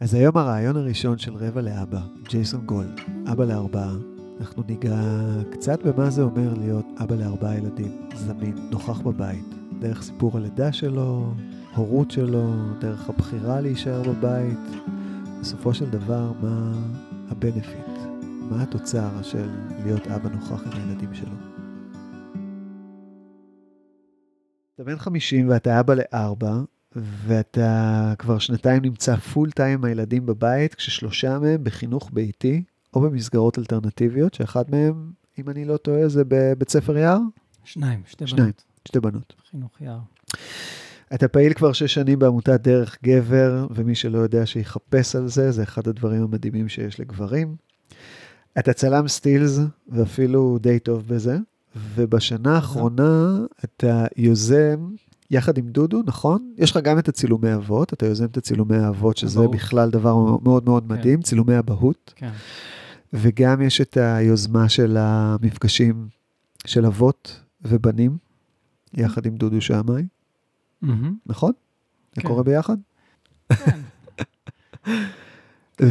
אז היום הרעיון הראשון של רבע לאבא, ג'ייסון גולד, אבא לארבעה. אנחנו ניגע קצת במה זה אומר להיות אבא לארבעה ילדים, זמין, נוכח בבית, דרך סיפור הלידה שלו, הורות שלו, דרך הבחירה להישאר בבית. בסופו של דבר, מה הבנפיט, מה התוצר של להיות אבא נוכח עם הילדים שלו. אתה בן 50 ואתה אבא לארבע, ואתה כבר שנתיים נמצא פול טיים עם הילדים בבית, כששלושה מהם בחינוך ביתי או במסגרות אלטרנטיביות, שאחד מהם, אם אני לא טועה, זה בבית ספר יער? שניים, שתי שניים, בנות. שתי בנות. חינוך יער. אתה פעיל כבר שש שנים בעמותת דרך גבר, ומי שלא יודע שיחפש על זה, זה אחד הדברים המדהימים שיש לגברים. אתה צלם סטילס, ואפילו די טוב בזה, ובשנה האחרונה אתה יוזם, יחד עם דודו, נכון? יש לך גם את הצילומי אבות, אתה יוזם את הצילומי האבות, שזה אבהות. בכלל דבר מאוד מאוד כן. מדהים, צילומי אבהות, כן. וגם יש את היוזמה של המפגשים של אבות ובנים, יחד עם דודו שמאי, מהמם. נכון? זה כן. קורה ביחד? כן.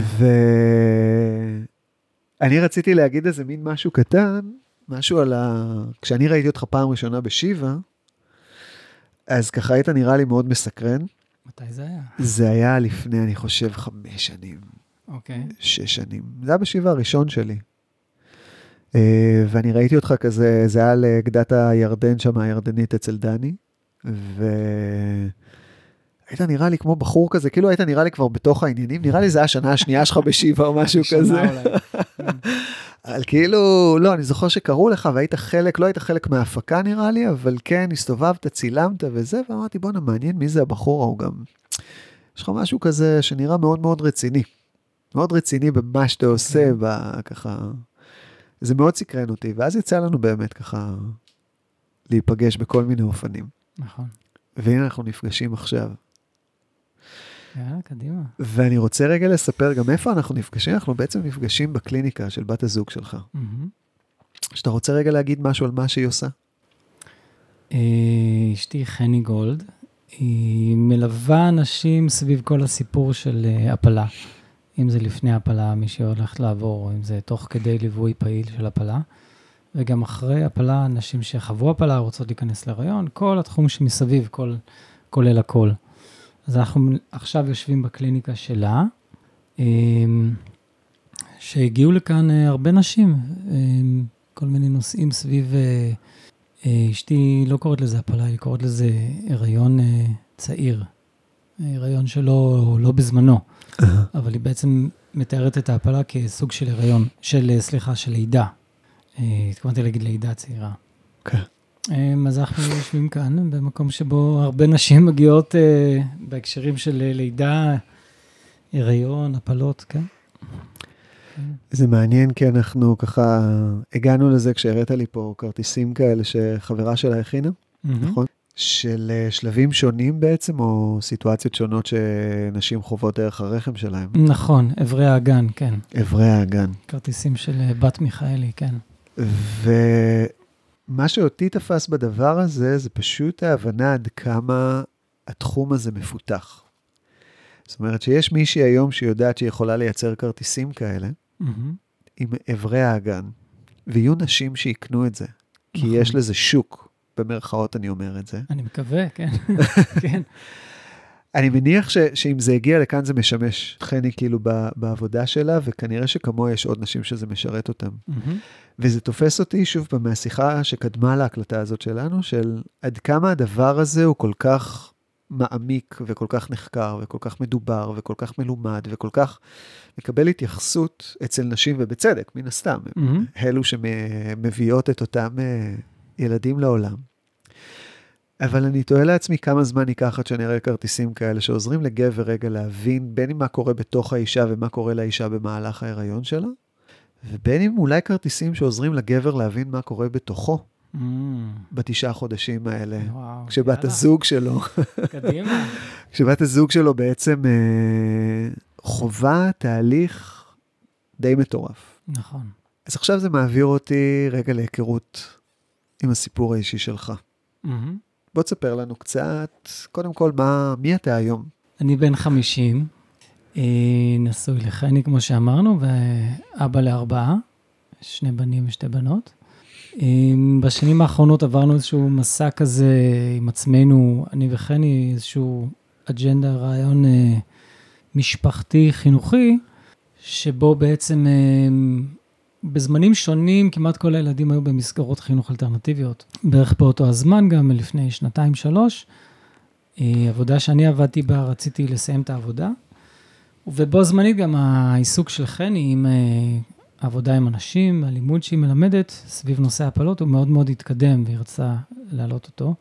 ואני רציתי להגיד איזה מין משהו קטן, משהו על ה... כשאני ראיתי אותך פעם ראשונה בשיבא, אז ככה היית נראה לי מאוד מסקרן. מתי זה היה? זה היה לפני, אני חושב, חמש שנים, אוקיי. שש שנים. זה היה בשיבא הראשון שלי. אה, ואני ראיתי אותך כזה, זה היה לגדת הירדן שם, הירדנית אצל דני, והיית נראה לי כמו בחור כזה, כאילו היית נראה לי כבר בתוך העניינים, נראה לי זה השנה השנייה שלך בשיבא או משהו כזה. אולי. אבל כאילו, לא, אני זוכר שקראו לך והיית חלק, לא היית חלק מההפקה נראה לי, אבל כן, הסתובבת, צילמת וזה, ואמרתי, בואנה, מעניין מי זה הבחור ההוא גם. יש לך משהו כזה שנראה מאוד מאוד רציני. מאוד רציני במה שאתה עושה, ב- ככה... זה מאוד סקרן אותי, ואז יצא לנו באמת ככה להיפגש בכל מיני אופנים. נכון. והנה אנחנו נפגשים עכשיו. יאללה, קדימה. ואני רוצה רגע לספר גם איפה אנחנו נפגשים, אנחנו בעצם נפגשים בקליניקה של בת הזוג שלך. שאתה רוצה רגע להגיד משהו על מה שהיא עושה? אה, אשתי חני גולד, היא מלווה אנשים סביב כל הסיפור של אה, הפלה. אם זה לפני הפלה, מי שהולך לעבור, או אם זה תוך כדי ליווי פעיל של הפלה. וגם אחרי הפלה, נשים שחוו הפלה רוצות להיכנס להיריון, כל התחום שמסביב, כל, כולל הכל. אז אנחנו עכשיו יושבים בקליניקה שלה, אה, שהגיעו לכאן אה, הרבה נשים, אה, כל מיני נושאים סביב... אה, אה, אשתי לא קוראת לזה הפלה, היא קוראת לזה הריון צעיר. הריון שלא לא בזמנו, אבל היא בעצם מתארת את ההפלה כסוג של הריון, של, סליחה, של לידה. התכוונתי להגיד לידה צעירה. כן. אז אנחנו יושבים כאן, במקום שבו הרבה נשים מגיעות אה, בהקשרים של אה, לידה, הריון, הפלות, כן? זה מעניין כי אנחנו ככה הגענו לזה כשהראית לי פה כרטיסים כאלה שחברה שלה הכינה, נכון? של אה, שלבים שונים בעצם, או סיטואציות שונות שנשים חוות דרך הרחם שלהם. נכון, אברי האגן, כן. אברי האגן. כרטיסים של בת מיכאלי, כן. ומה שאותי תפס בדבר הזה, זה פשוט ההבנה עד כמה התחום הזה מפותח. זאת אומרת שיש מישהי היום שיודעת שהיא יכולה לייצר כרטיסים כאלה, מהמם. עם אברי האגן, ויהיו נשים שיקנו את זה, כי נכון. יש לזה שוק, במרכאות אני אומר את זה. אני מקווה, כן. כן. אני מניח ש, שאם זה הגיע לכאן זה משמש חני כאילו ב, בעבודה שלה, וכנראה שכמוה יש עוד נשים שזה משרת אותם. מהמם. וזה תופס אותי שוב פעם מהשיחה שקדמה להקלטה הזאת שלנו, של עד כמה הדבר הזה הוא כל כך מעמיק וכל כך נחקר וכל כך מדובר וכל כך מלומד וכל כך מקבל התייחסות אצל נשים, ובצדק, מן הסתם, מהמם. אלו שמביאות את אותם אה, ילדים לעולם. אבל אני תוהה לעצמי כמה זמן ייקח עד שאני אראה כרטיסים כאלה שעוזרים לגבר רגע להבין בין אם מה קורה בתוך האישה ומה קורה לאישה במהלך ההיריון שלה, ובין אם אולי כרטיסים שעוזרים לגבר להבין מה קורה בתוכו מהמם. בתשעה חודשים האלה. וואו, כשבת יאללה, הזוג שלו, קדימה. כשבת הזוג שלו בעצם אה, חווה תהליך די מטורף. נכון. אז עכשיו זה מעביר אותי רגע להיכרות עם הסיפור האישי שלך. מהמם. בוא תספר לנו קצת, קודם כל, מה, מי אתה היום? אני בן 50, אה, נשוי לחני, כמו שאמרנו, ואבא לארבעה, שני בנים ושתי בנות. אה, בשנים האחרונות עברנו איזשהו מסע כזה עם עצמנו, אני וחני, איזשהו אג'נדה, רעיון אה, משפחתי, חינוכי, שבו בעצם בזמנים שונים כמעט כל הילדים היו במסגרות חינוך אלטרנטיביות. בערך באותו הזמן, גם לפני שנתיים-שלוש, עבודה שאני עבדתי בה, רציתי לסיים את העבודה. ובו זמנית גם העיסוק של חני עם עבודה עם אנשים, הלימוד שהיא מלמדת סביב נושא הפלות, הוא מאוד מאוד התקדם והיא רצה להעלות אותו.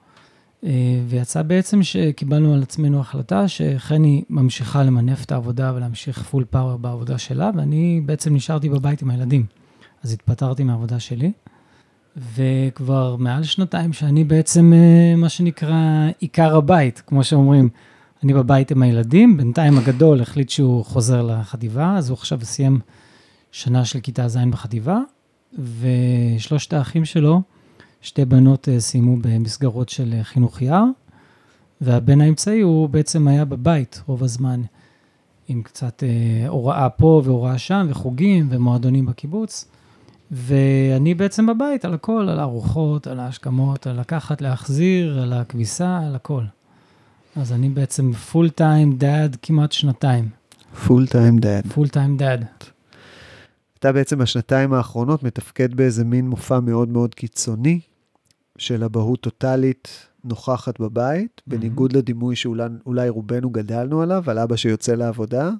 ויצא בעצם שקיבלנו על עצמנו החלטה שחני ממשיכה למנף את העבודה ולהמשיך פול פאוור בעבודה שלה, ואני בעצם נשארתי בבית עם הילדים. אז התפטרתי מהעבודה שלי, וכבר מעל שנתיים שאני בעצם, מה שנקרא, עיקר הבית, כמו שאומרים. אני בבית עם הילדים, בינתיים הגדול החליט שהוא חוזר לחטיבה, אז הוא עכשיו סיים שנה של כיתה ז' בחטיבה, ושלושת האחים שלו, שתי בנות אה, סיימו במסגרות של אה, חינוך יער, והבן האמצעי הוא בעצם היה בבית רוב הזמן, עם קצת אה, הוראה פה והוראה שם, וחוגים ומועדונים בקיבוץ. ואני בעצם בבית על הכל, על הארוחות, על ההשכמות, על לקחת, להחזיר, על הכביסה, על הכל. אז אני בעצם full time dad כמעט שנתיים. full time dad. full time dad. אתה בעצם בשנתיים האחרונות מתפקד באיזה מין מופע מאוד מאוד קיצוני של אבהות טוטאלית נוכחת בבית, mm-hmm. בניגוד לדימוי שאולי רובנו גדלנו עליו, על אבא שיוצא לעבודה,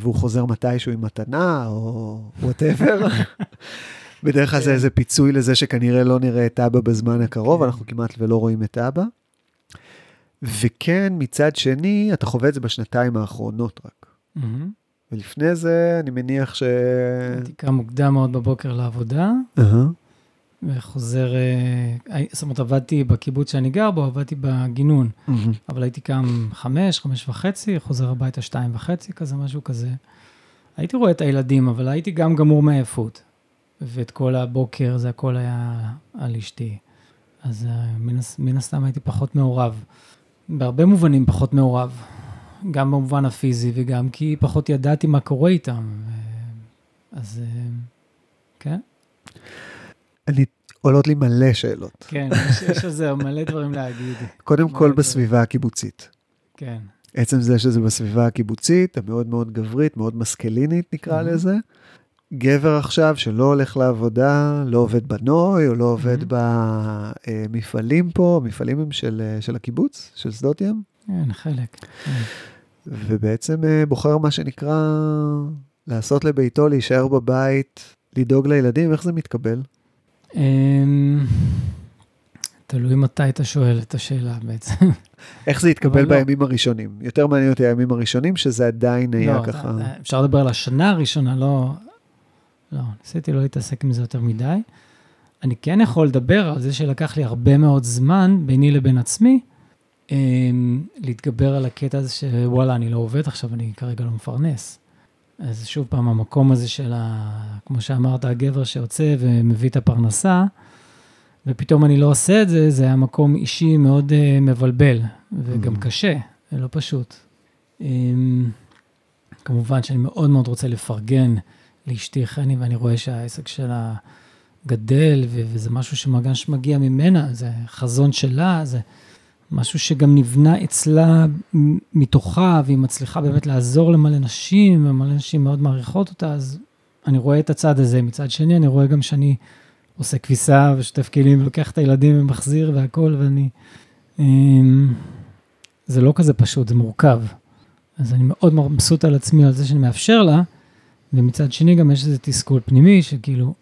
והוא חוזר מתישהו עם מתנה או whatever. בדרך כלל זה כן. איזה פיצוי לזה שכנראה לא נראה את אבא בזמן הקרוב, כן. אנחנו כמעט ולא רואים את אבא. וכן, מצד שני, אתה חווה את זה בשנתיים האחרונות רק. ולפני זה, אני מניח ש... הייתי קם מוקדם מאוד בבוקר לעבודה. וחוזר, אה, זאת אומרת, עבדתי בקיבוץ שאני גר בו, עבדתי בגינון, uh-huh. אבל הייתי קם חמש, חמש וחצי, חוזר הביתה שתיים וחצי, כזה, משהו כזה. הייתי רואה את הילדים, אבל הייתי גם גמור מעייפות. ואת כל הבוקר, זה הכל היה על אשתי. אז אה, מן הסתם הייתי פחות מעורב. בהרבה מובנים פחות מעורב, גם במובן הפיזי וגם כי פחות ידעתי מה קורה איתם. אז כן. אני, עולות לי מלא שאלות. כן, יש, יש על זה מלא דברים להגיד. קודם כל בסביבה הקיבוצית. כן. עצם זה שזה בסביבה הקיבוצית, המאוד מאוד גברית, מאוד מסקלינית נקרא mm-hmm. לזה. גבר עכשיו שלא הולך לעבודה, לא עובד בנוי, או לא עובד mm-hmm. במפעלים פה, המפעלים הם של, של הקיבוץ, של שדות ים. כן, חלק. כן. ובעצם אה, בוחר מה שנקרא לעשות לביתו, להישאר בבית, לדאוג לילדים, איך זה מתקבל? אמ, תלוי מתי אתה שואל את השאלה בעצם. איך זה התקבל לא. בימים לא. הראשונים? יותר מעניין אותי הימים הראשונים, שזה עדיין היה לא, ככה... אפשר לדבר על השנה הראשונה, לא... לא, ניסיתי לא להתעסק עם זה יותר מדי. אני כן יכול לדבר על זה שלקח לי הרבה מאוד זמן ביני לבין עצמי, אמ, להתגבר על הקטע הזה שוואלה, אני לא עובד עכשיו, אני כרגע לא מפרנס. אז שוב פעם, המקום הזה של, ה, כמו שאמרת, הגבר שיוצא ומביא את הפרנסה, ופתאום אני לא עושה את זה, זה היה מקום אישי מאוד uh, מבלבל, וגם mm. קשה, זה לא פשוט. Um, כמובן שאני מאוד מאוד רוצה לפרגן לאשתי חני, ואני רואה שהעסק שלה גדל, וזה משהו שמרגש מגיע ממנה, זה חזון שלה, זה משהו שגם נבנה אצלה מתוכה, והיא מצליחה באמת לעזור למלא נשים, ומלא נשים מאוד מעריכות אותה, אז אני רואה את הצד הזה. מצד שני, אני רואה גם שאני עושה כביסה ושוטף כלים, ולוקח את הילדים ומחזיר והכול, ואני... אמ, זה לא כזה פשוט, זה מורכב. אז אני מאוד מבסוט על עצמי, על זה שאני מאפשר לה, ומצד שני גם יש איזה תסכול פנימי, שכאילו,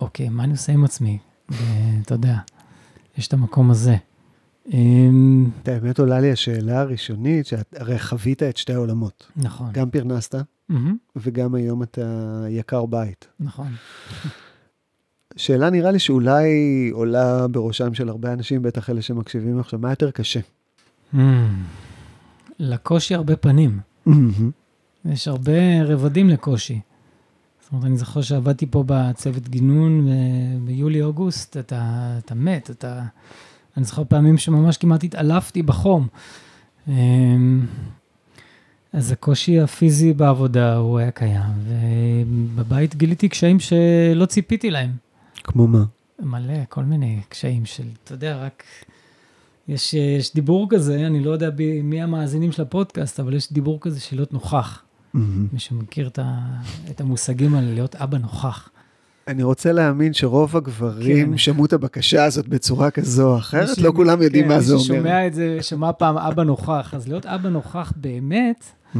אוקיי, מה אני עושה עם עצמי? ואתה יודע, יש את המקום הזה. אמ, את האמת עולה לי השאלה הראשונית, שאת הרי חווית את שתי העולמות. נכון. גם פרנסת, וגם היום אתה יקר בית. נכון. שאלה נראה לי שאולי עולה בראשם של הרבה אנשים, בטח אלה שמקשיבים עכשיו, מה יותר קשה? אמ, לקושי הרבה פנים. יש הרבה רבדים לקושי. זאת אומרת, אני זוכר שעבדתי פה בצוות גינון ביולי-אוגוסט, אתה, אתה מת, אתה... אני זוכר פעמים שממש כמעט התעלפתי בחום. אמ, אז הקושי הפיזי בעבודה הוא היה קיים, ובבית גיליתי קשיים שלא ציפיתי להם. כמו מה? מלא, כל מיני קשיים של, אתה יודע, רק... יש, יש דיבור כזה, אני לא יודע ב, מי המאזינים של הפודקאסט, אבל יש דיבור כזה של להיות נוכח. Mm-hmm. מי שמכיר את, ה, את המושגים האלה, להיות אבא נוכח. אני רוצה להאמין שרוב הגברים כן. שמעו את הבקשה הזאת בצורה כזו או אחרת, לא כולם יודעים כן, מה זה אומר. ששומע את זה, שמע פעם אבא נוכח, אז להיות אבא נוכח באמת, Mhm.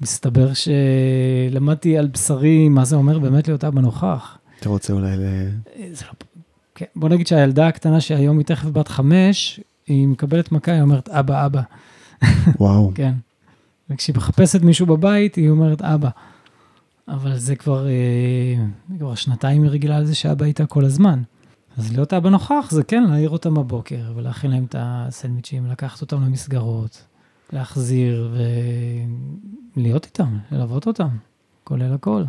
מסתבר שלמדתי על בשרי מה זה אומר באמת להיות אבא נוכח. אתה רוצה אולי ל... אה, זה לא... כן, בוא נגיד שהילדה הקטנה שהיום היא תכף בת חמש, היא מקבלת מכה, היא אומרת אבא, אבא, וואו. כן. וכשהיא מחפשת מישהו בבית, היא אומרת אבא. אבל זה כבר, אה, כבר שנתיים היא רגילה לזה שאבא איתה כל הזמן. אז להיות אבא נוכח זה כן להעיר אותם בבוקר ולהכין להם את הסנדוויצ'ים, לקחת אותם למסגרות, להחזיר ולהיות איתם, ללוות אותם, כולל הכל.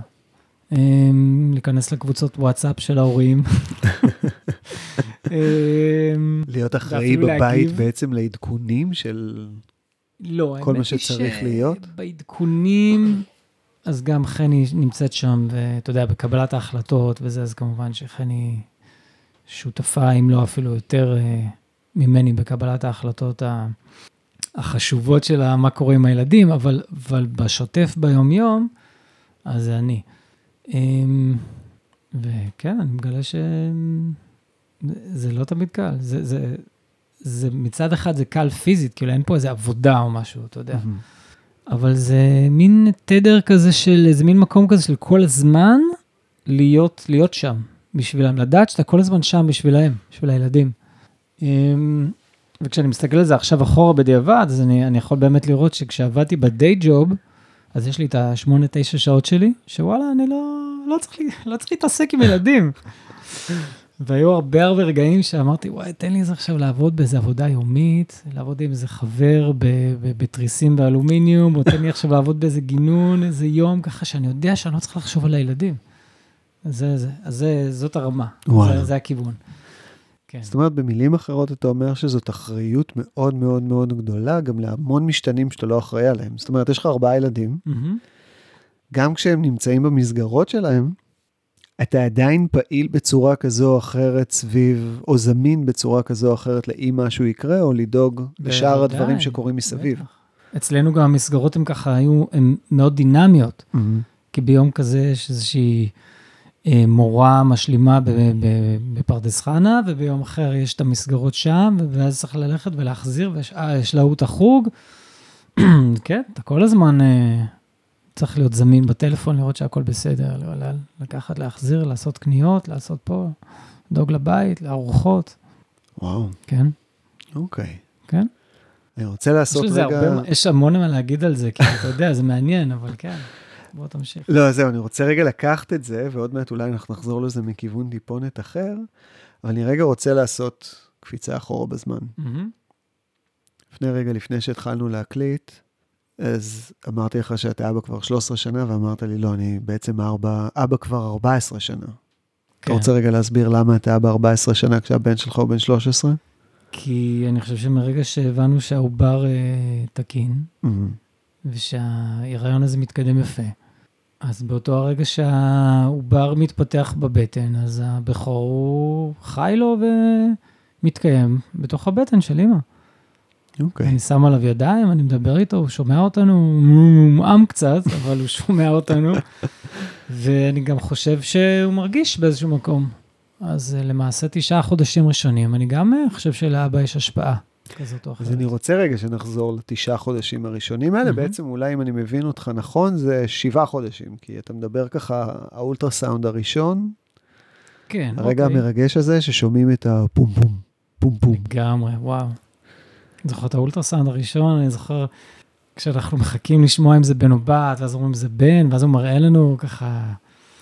אמ, להיכנס לקבוצות וואטסאפ של ההורים. אמ, להיות אחראי בבית. בעצם לעדכונים של... לא, כל מה האמת היא שצריך להיות? שבעדכונים, אז גם חני נמצאת שם, ואתה יודע, בקבלת ההחלטות וזה, אז כמובן שחני שותפה, אם לא אפילו יותר אה, ממני, בקבלת ההחלטות החשובות של מה קורה עם הילדים, אבל, אבל בשוטף ביום-יום, אז זה אני. אמ, וכן, אני מגלה שזה לא תמיד קל. זה, זה, זה מצד אחד זה קל פיזית, כאילו אין פה איזה עבודה או משהו, אתה יודע. אבל זה מין תדר כזה של, איזה מין מקום כזה של כל הזמן להיות, להיות שם בשבילם, לדעת שאתה כל הזמן שם בשבילהם, בשביל הילדים. אמ, וכשאני מסתכל על זה עכשיו אחורה בדיעבד, אז אני, אני יכול באמת לראות שכשעבדתי בדיי ג'וב, אז יש לי את השמונה, תשע שעות שלי, שוואלה, אני לא, לא, צריך, לא צריך להתעסק עם ילדים. והיו הרבה הרבה רגעים שאמרתי, וואי, תן לי איזה עכשיו לעבוד באיזה עבודה יומית, לעבוד עם איזה חבר בתריסים באלומיניום, או תן לי עכשיו לעבוד באיזה גינון, איזה יום, ככה שאני יודע שאני לא צריך לחשוב על הילדים. זה, זה, אז זה, זאת הרמה. זה, זה הכיוון. כן. זאת אומרת, במילים אחרות אתה אומר שזאת אחריות מאוד מאוד מאוד גדולה, גם להמון משתנים שאתה לא אחראי עליהם. זאת אומרת, יש לך ארבעה ילדים, מהמם. גם כשהם נמצאים במסגרות שלהם, אתה עדיין פעיל בצורה כזו או אחרת סביב, או זמין בצורה כזו או אחרת לאם משהו יקרה, או לדאוג לשאר הדברים שקורים מסביב. בטח. אצלנו גם המסגרות הן ככה היו, הן מאוד דינמיות. כי ביום כזה יש איזושהי אה, מורה משלימה בפרדס חנה, וביום אחר יש את המסגרות שם, ואז צריך ללכת ולהחזיר, ויש אה, להוא את החוג. כן, אתה כל הזמן אה, צריך להיות זמין בטלפון, לראות שהכל בסדר, ל- ל- לקחת, להחזיר, לעשות קניות, לעשות פה, לדאוג לבית, לארוחות, וואו, כן, אוקיי. כן. אני רוצה יש לעשות לזה רגע... הרבה, יש המון מה להגיד על זה, כי אתה יודע, זה מעניין, אבל כן, בוא תמשיך. לא, זהו, אני רוצה רגע לקחת את זה, ועוד מעט אולי אנחנו נחזור לזה מכיוון טיפונת אחר, אבל אני רגע רוצה לעשות קפיצה אחורה בזמן. מהמם. לפני רגע, לפני שהתחלנו להקליט, אז אמרתי לך שאתה אבא כבר 13 שנה, ואמרת לי, לא, אני בעצם ארבע, אבא כבר 14 שנה. אתה כן. רוצה רגע להסביר למה אתה אבא 14 שנה כשהבן שלך הוא בן 13? כי אני חושב שמרגע שהבנו שהעובר אה, תקין, מהמם. ושההיריון הזה מתקדם יפה, אז באותו הרגע שהעובר מתפתח בבטן, אז הבכור הוא חי לו ומתקיים בתוך הבטן של אמא. אוקיי. אני שם עליו ידיים, אני מדבר איתו, הוא שומע אותנו, הוא מומעם קצת, אבל הוא שומע אותנו, ואני גם חושב שהוא מרגיש באיזשהו מקום. אז אה, למעשה תשעה חודשים ראשונים, אני גם אה, חושב שלאבא יש השפעה כזאת או אחרת. אז אני רוצה רגע שנחזור לתשעה חודשים הראשונים האלה. מהמם. בעצם, אולי אם אני מבין אותך נכון, זה שבעה חודשים, כי אתה מדבר ככה, האולטרסאונד הראשון, כן, הרגע אוקיי. המרגש הזה, ששומעים את הפום פום, פום פום. לגמרי, וואו. זוכר את האולטרסאונד הראשון, אני זוכר כשאנחנו מחכים לשמוע אם זה בן או בת, ואז אומרים זה בן, ואז הוא מראה לנו ככה...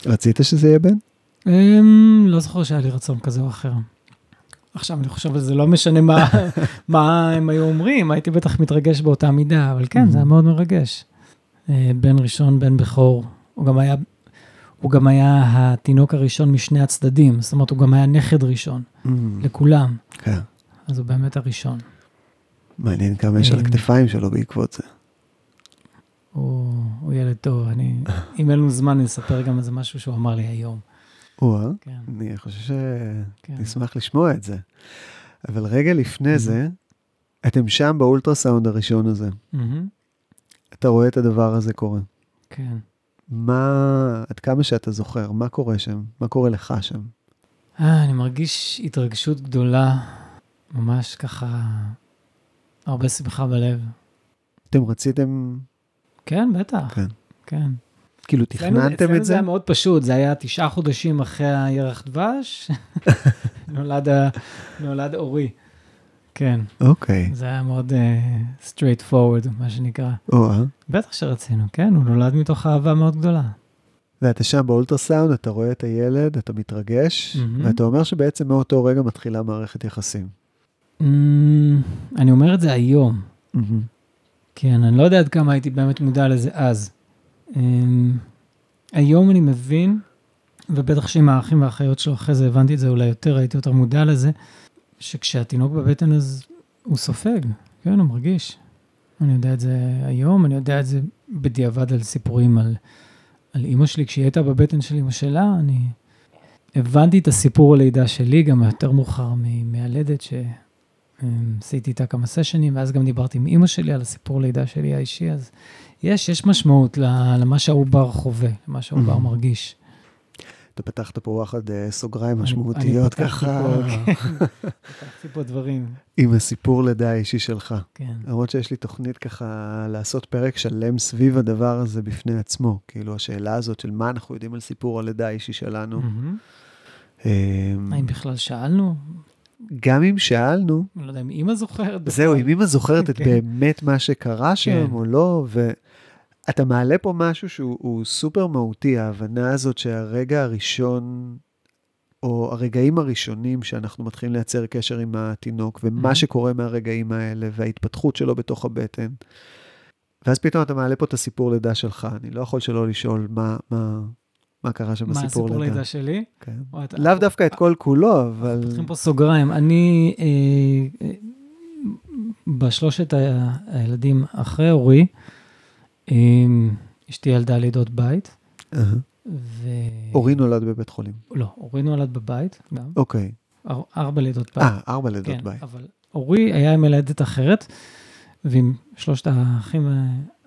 רצית שזה יהיה בן? אמ, לא זוכר שהיה לי רצון כזה או אחר. עכשיו אני חושב שזה לא משנה מה, מה הם היו אומרים, הייתי בטח מתרגש באותה מידה, אבל כן, זה היה מאוד מרגש. אה, בן ראשון, בן בכור, הוא גם היה, הוא גם היה התינוק הראשון משני הצדדים, זאת אומרת, הוא גם היה נכד ראשון לכולם, כן. אז הוא באמת הראשון. מעניין כמה יש על. הכתפיים שלו בעקבות זה. הוא, הוא ילד טוב, אני, אם אין לנו זמן, נספר גם איזה משהו שהוא אמר לי היום. או-אה, כן, אני חושב כן. שנשמח לשמוע את זה. אבל רגע לפני. זה, אתם שם באולטרסאונד הראשון הזה. אתה רואה את הדבר הזה קורה. כן. מה, עד כמה שאתה זוכר, מה קורה שם? מה קורה לך שם? אה, אני מרגיש התרגשות גדולה, ממש ככה, הרבה שמחה בלב. אתם רציתם, כן, בטח. כן. כן. כאילו אצלנו- תכננתם אצלנו את זה זה? היה מאוד פשוט, זה היה תשעה חודשים אחרי הירח דבש, נולד, ה- נולד אורי. כן, אוקיי, זה היה מאוד uh, straight forward, מה שנקרא. או-אה. בטח שרצינו, כן, הוא נולד מתוך אהבה מאוד גדולה. ואתה שם באולטרסאונד, אתה רואה את הילד, אתה מתרגש, מהמם. ואתה אומר שבעצם מאותו רגע מתחילה מערכת יחסים. Mm, אני אומר את זה היום, כן, אני לא יודע עד כמה הייתי באמת מודע לזה אז. Um, היום אני מבין, ובטח שעם האחים והאחיות שלו, אחרי זה הבנתי את זה אולי יותר, הייתי יותר מודע לזה, שכשהתינוק בבטן אז הוא סופג, כן, הוא מרגיש. אני יודע את זה היום, אני יודע את זה בדיעבד על סיפורים על, על אימא שלי, כשהיא הייתה בבטן של אימא שלה, אני הבנתי את הסיפור הלידה שלי גם יותר מאוחר מהלדת, שעשיתי איתה כמה סשנים, ואז גם דיברתי עם אימא שלי על הסיפור לידה שלי האישי, אז יש, יש משמעות למה שהעובר חווה, למה שהעובר. מרגיש. אתה פתחת פה וואחד אה, סוגריים משמעותיות ככה, פתחתי פה דברים, עם הסיפור לידה האישי שלך. כן. למרות שיש לי תוכנית ככה לעשות פרק שלם סביב הדבר הזה בפני עצמו. כאילו השאלה הזאת של מה אנחנו יודעים על סיפור הלידה האישי שלנו. אמ, האם בכלל שאלנו? גם אם שאלנו, אני לא יודע אם אימא זוכרת. זהו, אם אמא זוכרת את כן. באמת מה שקרה שם כן. או לא, ואתה מעלה פה משהו שהוא הוא סופר מהותי, ההבנה הזאת שהרגע הראשון, או הרגעים הראשונים שאנחנו מתחילים לייצר קשר עם התינוק, ומה Mhm. שקורה מהרגעים האלה, וההתפתחות שלו בתוך הבטן. ואז פתאום אתה מעלה פה את הסיפור לידה שלך, אני לא יכול שלא לשאול מה, מה, מה קרה שם מה בסיפור הסיפור לידה. לידה שלי? כן. לאו דווקא את כל כולו, אבל... פותחים פה סוגריים. אני, אה, אה, בשלושת הילדים אחרי אורי, אה, אשתי ילדה לידות בית. ו... אורי נולד בבית חולים. לא, אורי נולד בבית גם, אוקיי. אר- ארבע לידות בית. אה, ארבע לידות כן, בית. אבל אורי היה עם מלדת אחרת, ועם שלושת האחים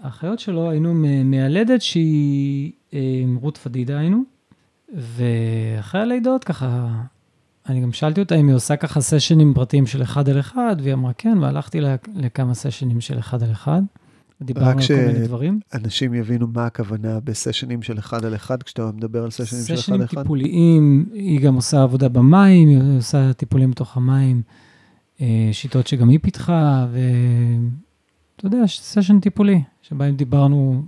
והאחיות שלו היינו מיילדת שהיא עם רות פדידה היינו, ואחרי הלידות ככה, אני גם שאלתי אותה אם היא עושה ככה סשנים פרטיים של אחד על אחד, והיא אמרה כן, והלכתי לה- לכמה סשנים של אחד על אחד. דיברנו על כל מיני דברים. אנשים יבינו מה הכוונה בסשנים של אחד על אחד, כשאתה מדבר על סשנים של אחד סשנים על אחד. טיפוליים, היא גם עושה עבודה במים, היא עושה טיפולים בתוך המים, אה, שיטות שגם היא פיתחה, ואתה יודע, סשן טיפולי, שבהם דיברנו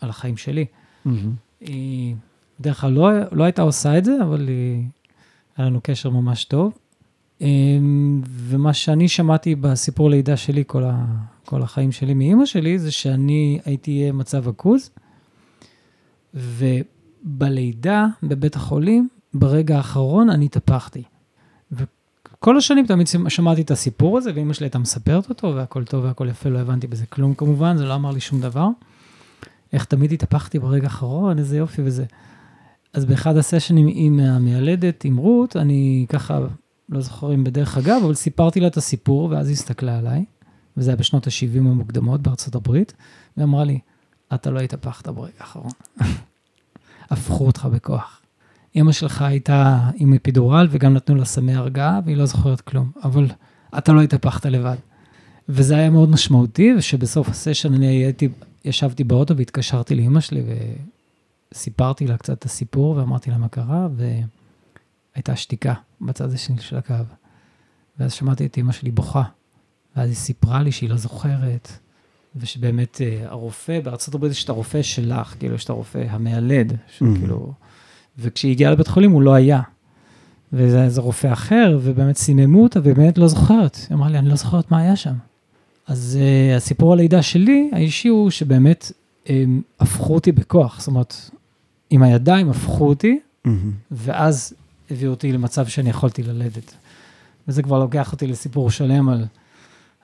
על החיים שלי. היא בדרך כלל לא, לא הייתה עושה את זה, אבל היא, היה לנו קשר ממש טוב. אה, ומה שאני שמעתי בסיפור לידה שלי, כל, ה, כל החיים שלי מאימא שלי, זה שאני הייתי מצב עכוז, ובלידה בבית החולים, ברגע האחרון אני התהפכתי. וכל השנים תמיד שמעתי את הסיפור הזה, ואימא שלי הייתה מספרת אותו, והכל טוב והכל יפה, לא הבנתי בזה כלום כמובן, זה לא אמר לי שום דבר. איך תמיד התהפכתי ברגע האחרון, איזה יופי וזה. אז באחד הסשנים עם המיילדת, עם רות, אני ככה, לא זוכר אם בדרך אגב, אבל סיפרתי לה את הסיפור, ואז היא הסתכלה עליי, וזה היה בשנות ה-70 המוקדמות בארצות הברית, ואמרה לי, אתה לא התהפכת ברגע האחרון. הפכו אותך בכוח. אמא שלך הייתה עם אפידורל, וגם נתנו לה סמי הרגעה, והיא לא זוכרת כלום, אבל אתה לא התהפכת לבד. וזה היה מאוד משמעותי, ושבסוף הסשן אני הייתי, ישבתי באוטו והתקשרתי לאמא שלי וסיפרתי לה קצת את הסיפור ואמרתי לה מה קרה, והייתה שתיקה בצד השני של הקו. ואז שמעתי את אמא שלי בוכה, ואז היא סיפרה לי שהיא לא זוכרת, ושבאמת אה, הרופא, בארצות הברית יש את הרופא שלך, כאילו יש את הרופא המיילד, שכאילו, וכשהיא הגיעה לבית חולים הוא לא היה. וזה איזה רופא אחר, ובאמת סיממו אותה, ובאמת לא זוכרת. היא אמרה לי, אני לא זוכרת מה היה שם. אז uh, הסיפור הלידה שלי, האישי הוא שבאמת um, הפכו אותי בכוח. זאת אומרת, עם הידיים הפכו אותי, מהמם. ואז הביאו אותי למצב שאני יכולתי ללדת. וזה כבר לוקח אותי לסיפור שלם על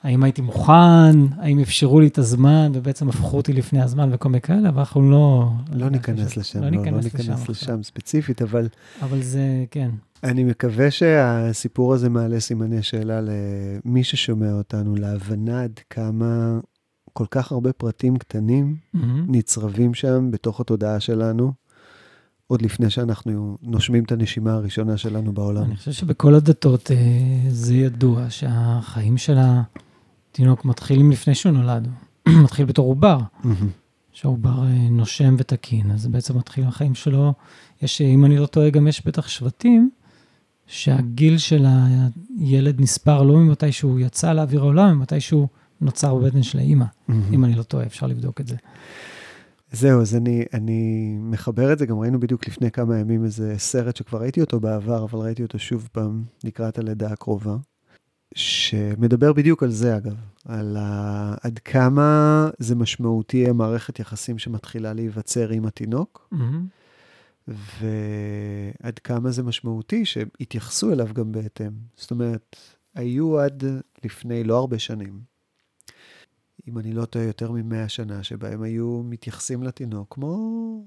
האם הייתי מוכן, האם אפשרו לי את הזמן, ובעצם הפכו אותי לפני הזמן וכל מיני כאלה, אבל אנחנו לא... לא ניכנס לשם, לא, לא ניכנס לשם ספציפית, אבל... אבל זה, כן. אני מקווה שהסיפור הזה מעלה סימני שאלה למי ששומע אותנו, להבנה עד כמה כל כך הרבה פרטים קטנים mm-hmm. נצרבים שם בתוך התודעה שלנו, עוד לפני שאנחנו נושמים את הנשימה הראשונה שלנו בעולם. אני חושב שבכל הדתות אה, זה ידוע שהחיים של התינוק מתחילים לפני שהוא נולד, מתחיל בתור עובר. Mm-hmm. שהעובר אה, נושם ותקין, אז בעצם מתחילים החיים שלו. יש, אם אני לא טועה, גם יש בטח שבטים שהגיל של הילד נספר לא ממתי שהוא יצא לאוויר העולם, ממתי שהוא נוצר בבטן של האימא, mm-hmm. אם אני לא טועה, אפשר לבדוק את זה. זהו, אז אני, אני מחבר את זה, גם ראינו בדיוק לפני כמה ימים איזה סרט שכבר ראיתי אותו בעבר, אבל ראיתי אותו שוב פעם לקראת הלידה הקרובה, שמדבר בדיוק על זה אגב, על ה... עד כמה זה משמעותי המערכת יחסים שמתחילה להיווצר עם התינוק. Mm-hmm. ועד כמה זה משמעותי שהתייחסו אליו גם בהתאם. זאת אומרת, היו עד לפני לא הרבה שנים, אם אני לא טועה, יותר ממאה שנה, שבהם היו מתייחסים לתינוק כמו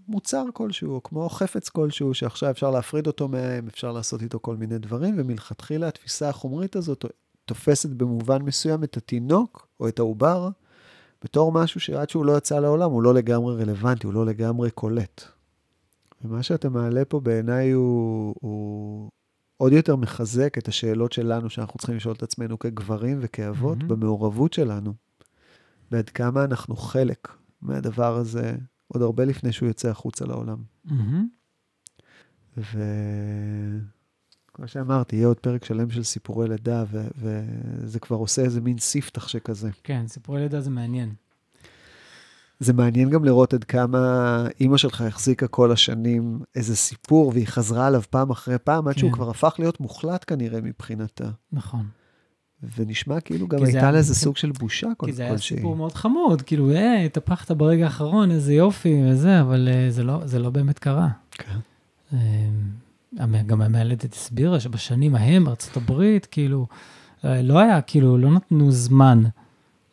מוצר כלשהו, כמו חפץ כלשהו, שעכשיו אפשר להפריד אותו מהם, אפשר לעשות איתו כל מיני דברים, ומלכתחילה התפיסה החומרית הזאת תופסת במובן מסוים את התינוק, או את העובר, בתור משהו שעד שהוא לא יצא לעולם, הוא לא לגמרי רלוונטי, הוא לא לגמרי קולט. ומה שאתה מעלה פה בעיניי הוא, הוא עוד יותר מחזק את השאלות שלנו, שאנחנו צריכים לשאול את עצמנו כגברים וכאבות, mm-hmm. במעורבות שלנו, ועד כמה אנחנו חלק מהדבר הזה, עוד הרבה לפני שהוא יוצא החוצה לעולם. Mm-hmm. וכמו שאמרתי, יהיה עוד פרק שלם של סיפורי לידה, ו... וזה כבר עושה איזה מין ספתח שכזה. כן, סיפורי לידה זה מעניין. זה מעניין גם לראות עד כמה אימא שלך החזיקה כל השנים איזה סיפור, והיא חזרה עליו פעם אחרי פעם, עד שהוא כן. כבר הפך להיות מוחלט כנראה מבחינתה. נכון. ונשמע כאילו גם הייתה לה איזה סוג של בושה כלשהי. כי זה היה סיפור מאוד חמוד, כאילו, אה, התהפכת ברגע האחרון, איזה יופי וזה, אבל אה, זה לא, זה לא באמת קרה. כן. אה, גם המילדת הסבירה שבשנים ההם, ארצות הברית, כאילו, לא היה, כאילו, לא נתנו זמן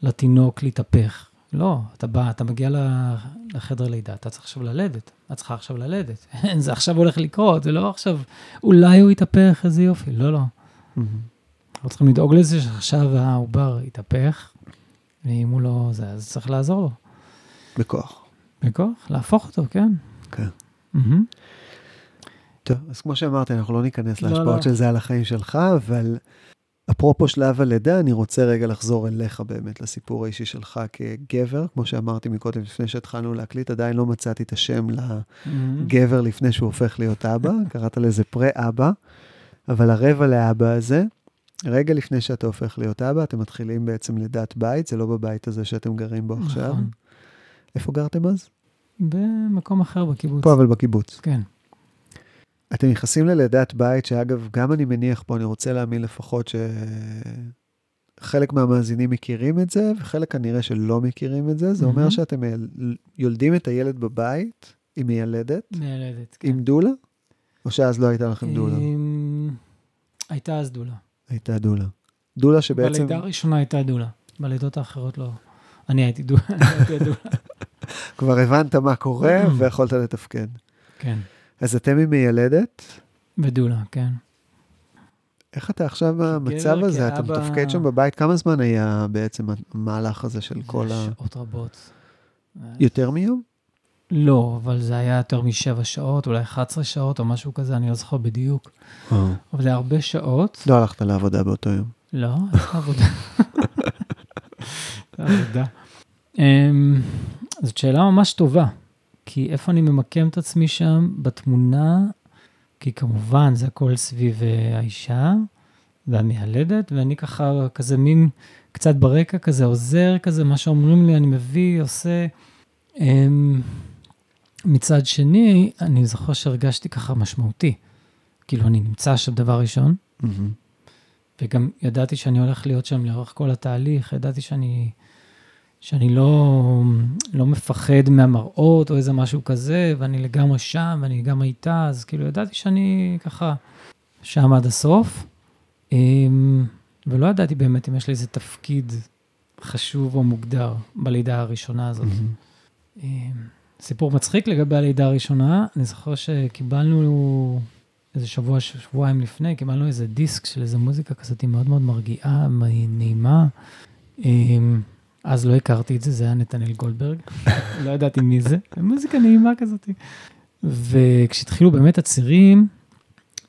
לתינוק להתהפך. לא, אתה בא, אתה מגיע לחדר לידה, אתה צריך עכשיו ללדת, את צריכה עכשיו ללדת. זה עכשיו הולך לקרות, זה לא עכשיו, אולי הוא יתהפך, איזה יופי. לא, לא. אנחנו צריכים לדאוג לזה שעכשיו העובר יתהפך, ואם הוא לא זה, אז צריך לעזור לו. בכוח. בכוח, להפוך אותו, כן. כן. טוב, אז כמו שאמרתי, אנחנו לא ניכנס לא, להשפעות לא. של זה על החיים שלך, אבל אפרופו שלב הלידה, אני רוצה רגע לחזור אליך באמת, לסיפור האישי שלך כגבר. כמו שאמרתי מקודם, לפני שהתחלנו להקליט, עדיין לא מצאתי את השם לגבר לפני שהוא הופך להיות אבא. קראת לזה פרה-אבא, אבל הרבע לאבא הזה, רגע לפני שאתה הופך להיות אבא, אתם מתחילים בעצם לידת בית, זה לא בבית הזה שאתם גרים בו עכשיו. נכון. איפה גרתם אז? במקום אחר בקיבוץ. פה, אבל בקיבוץ. כן. אתם נכנסים ללידת בית, שאגב, גם אני מניח פה, אני רוצה להאמין לפחות שחלק מהמאזינים מכירים את זה, וחלק כנראה שלא מכירים את זה. זה אומר שאתם יולדים את הילד בבית עם מיילדת. מיילדת, כן. עם דולה? או שאז לא הייתה לכם דולה? הייתה אז דולה. הייתה דולה. דולה שבעצם... בלידה הראשונה הייתה דולה, בלידות האחרות לא. אני הייתי דולה. כבר הבנת מה קורה ויכולת לתפקד. כן. אז אתם עם מיילדת? בדולה, כן. איך אתה עכשיו במצב הזה? כאבא... אתה מתפקד שם בבית? כמה זמן היה בעצם המהלך הזה של כל ה... שעות רבות. יותר מיום? לא, אבל זה היה יותר משבע שעות, אולי 11 שעות או משהו כזה, אני לא זוכר בדיוק. אה. אבל זה הרבה שעות. לא הלכת לעבודה באותו יום. לא, הלכת לעבודה. עבודה. אמ, זאת שאלה ממש טובה. כי איפה אני ממקם את עצמי שם בתמונה, כי כמובן זה הכל סביב אה, האישה והמיילדת, ואני ככה כזה מין קצת ברקע כזה עוזר כזה, מה שאומרים לי אני מביא, עושה. אמ, מצד שני, אני זוכר שהרגשתי ככה משמעותי. כאילו, אני נמצא שם דבר ראשון, mm-hmm. וגם ידעתי שאני הולך להיות שם לאורך כל התהליך, ידעתי שאני שאני לא, לא מפחד מהמראות או איזה משהו כזה, ואני לגמרי שם, ואני גם איתה, אז כאילו ידעתי שאני ככה שם עד הסוף. אמ, ולא ידעתי באמת אם יש לי איזה תפקיד חשוב או מוגדר בלידה הראשונה הזאת. אה, סיפור מצחיק לגבי הלידה הראשונה, אני זוכר שקיבלנו איזה שבוע, שבועיים לפני, קיבלנו איזה דיסק של איזה מוזיקה כזאת מאוד מאוד מרגיעה, נעימה. אז לא הכרתי את זה, זה היה נתנאל גולדברג, לא ידעתי מי זה, מוזיקה נעימה כזאת. וכשהתחילו באמת הצירים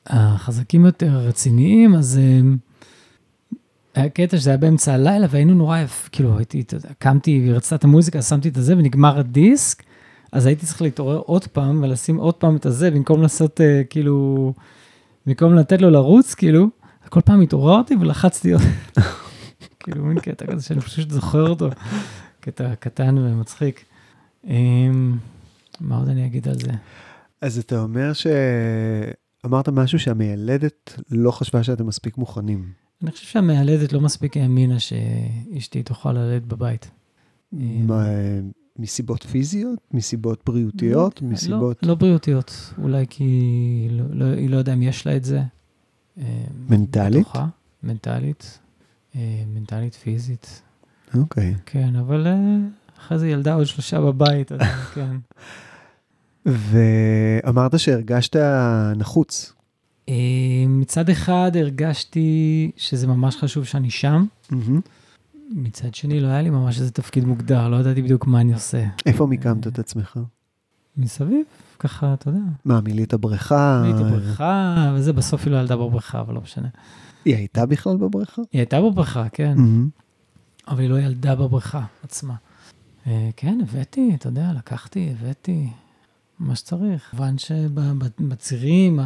החזקים יותר, הרציניים, אז אה, היה קטע שזה היה באמצע הלילה, והיינו נורא יפ... כאילו, הייתי, אתה יודע, קמתי והיא רצתה את המוזיקה, שמתי את הזה, ונגמר הדיסק, אז הייתי צריך להתעורר עוד פעם, ולשים עוד פעם את הזה, במקום לעשות, אה, כאילו, במקום לתת לו לרוץ, כאילו, כל פעם התעוררתי ולחצתי עוד. כאילו, מין קטע כזה שאני פשוט זוכר אותו, קטע קטן ומצחיק. אמ, מה עוד אני אגיד על זה? אז אתה אומר שאמרת משהו שהמיילדת לא חשבה שאתם מספיק מוכנים. אני חושב שהמיילדת לא מספיק האמינה שאשתי תוכל ללדת בבית. מה, אה, מסיבות פיזיות? מסיבות בריאותיות? לא, מסיבות לא, לא בריאותיות, אולי כי לא, לא, היא לא יודעה אם יש לה את זה. אה, מנטלית? בתוכה, מנטלית, מנטלית, פיזית, אוקיי. כן, אבל אה, אחרי זה ילדה עוד שלושה בבית, אז כן. ואמרת שהרגשת נחוץ. אה, מצד אחד הרגשתי שזה ממש חשוב שאני שם. מצד שני לא היה לי ממש איזה תפקיד מוגדר, לא ידעתי בדיוק מה אני עושה. איפה מיקמת את עצמך? מסביב, ככה, אתה יודע, מה, מילאת בריכה? הייתי בבריכה, וזה בסוף היא לא ילדה בבריכה, אבל לא משנה. היא הייתה בכלל בבריכה? היא הייתה בבריכה, כן, מהמם. אבל היא לא ילדה בבריכה עצמה. אה, כן, הבאתי, אתה יודע, לקחתי, הבאתי, מה שצריך. כמובן שבצירים,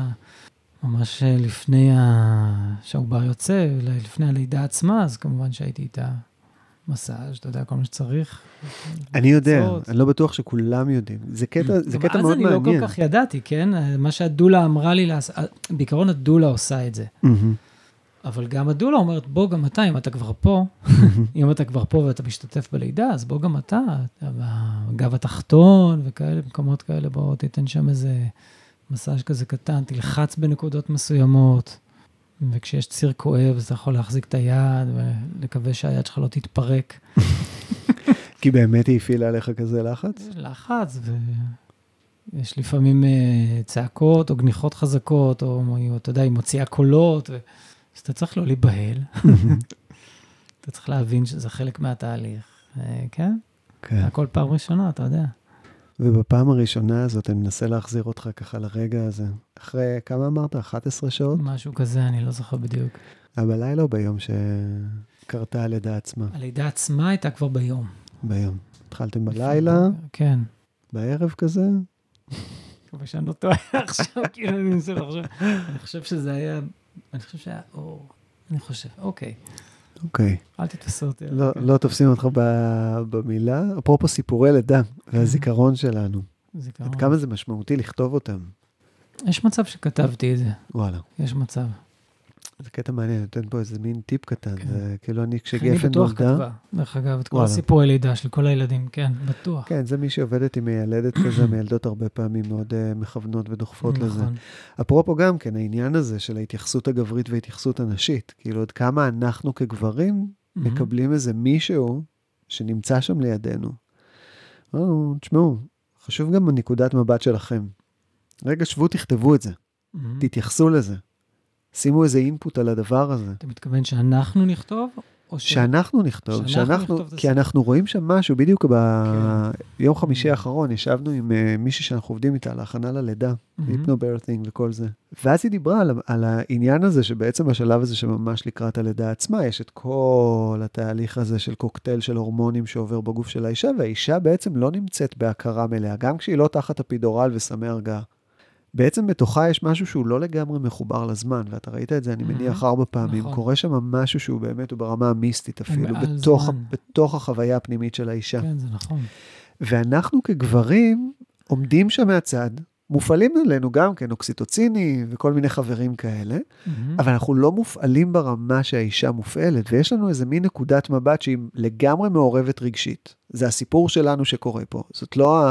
ממש לפני ה- שהעובר יוצא, לפני הלידה עצמה, אז כמובן שהייתי איתה מסאז', אתה יודע, כל מה שצריך. אני יודע. אני לא בטוח שכולם יודעים. זה קטע, זה קטע אז מאוד אני מעניין. לא כל כך ידעתי, כן? מה שהדולה אמרה לי בעיקרון הדולה עושה את זה. מהמם. אבל גם הדולה אומרת, בוא גם אתה, אם אתה כבר פה, אם אתה כבר פה ואתה משתתף בלידה, אז בוא גם אתה, בגב התחתון וכאלה, מקומות כאלה, בוא תיתן שם איזה מסאז' כזה קטן, תלחץ בנקודות מסוימות, וכשיש ציר כואב, אז אתה יכול להחזיק את היד ולקווה שהיד שלך לא תתפרק. כי באמת היא הפעילה עליך כזה לחץ? יש לחץ, ויש לפעמים אה, צעקות או גניחות חזקות, או אתה יודע, היא מוציאה קולות, ו... אז אתה צריך לא להיבהל. אתה צריך להבין שזה חלק מהתהליך. אה, כן, כן. הכל פעם ראשונה, אתה יודע. ובפעם הראשונה הזאת אני מנסה להחזיר אותך ככה לרגע הזה. אחרי, כמה אמרת? 11 שעות? משהו כזה, אני לא זוכר בדיוק. היה בלילה או ביום שקרתה הלידה עצמה? הלידה עצמה הייתה כבר ביום. ביום. התחלתם בלילה, כן. בערב כזה? מקווה שאני לא טועה עכשיו, כאילו אני מנסה לחשוב. אני חושב שזה היה, אני חושב שהיה אור. אני חושב, אוקיי. אוקיי. אל תתפסו אותי. לא. לא תופסים אותך במילה. אפרופו סיפורי לידה והזיכרון שלנו. זיכרון. עד כמה זה משמעותי לכתוב אותם. יש מצב שכתבתי את זה, וואלה. יש מצב. זה קטע מעניין, נותן פה איזה מין טיפ קטן. כן. זה כאילו אני, אני כשגפן בטוח נולדה, כתבה, דרך אגב, את כל. הסיפורי לידה של כל הילדים, כן, בטוח. כן, זה מי שעובדת עם מיילדת כזה, מיילדות הרבה פעמים מאוד אה, מכוונות ודוחפות לזה. נכון. אפרופו גם כן, העניין הזה של ההתייחסות הגברית וההתייחסות הנשית, כאילו עד כמה אנחנו כגברים. מקבלים איזה מישהו שנמצא שם לידינו. אמרנו, תשמעו, חשוב גם נקודת מבט שלכם. רגע, שבו, תכתבו את זה. תתייחסו לזה. שימו איזה אינפוט על הדבר הזה. אתה מתכוון שאנחנו נכתוב? ש... שאנחנו נכתוב, שאנחנו שאנחנו, נכתוב כי. אנחנו רואים שם משהו, בדיוק ביום כן. חמישי האחרון ישבנו עם אה, מישהי שאנחנו עובדים איתה על ההכנה ללידה, מהמם. היפנוברת'ינג וכל זה. ואז היא דיברה על, על העניין הזה שבעצם בשלב הזה שממש לקראת הלידה עצמה, יש את כל התהליך הזה של קוקטייל של הורמונים שעובר בגוף של האישה, והאישה בעצם לא נמצאת בהכרה מלאה, גם כשהיא לא תחת אפידורל וסמי הרגעה. בעצם בתוכה יש משהו שהוא לא לגמרי מחובר לזמן, ואתה ראית את זה, אני מניח, ארבע פעמים. נכון. קורה שם משהו שהוא באמת, הוא ברמה המיסטית אפילו, בתוך. בתוך החוויה הפנימית של האישה. כן, זה נכון. ואנחנו כגברים עומדים שם מהצד, מופעלים עלינו גם כן אוקסיטוציני וכל מיני חברים כאלה. אבל אנחנו לא מופעלים ברמה שהאישה מופעלת, ויש לנו איזה מין נקודת מבט שהיא לגמרי מעורבת רגשית. זה הסיפור שלנו שקורה פה. זאת לא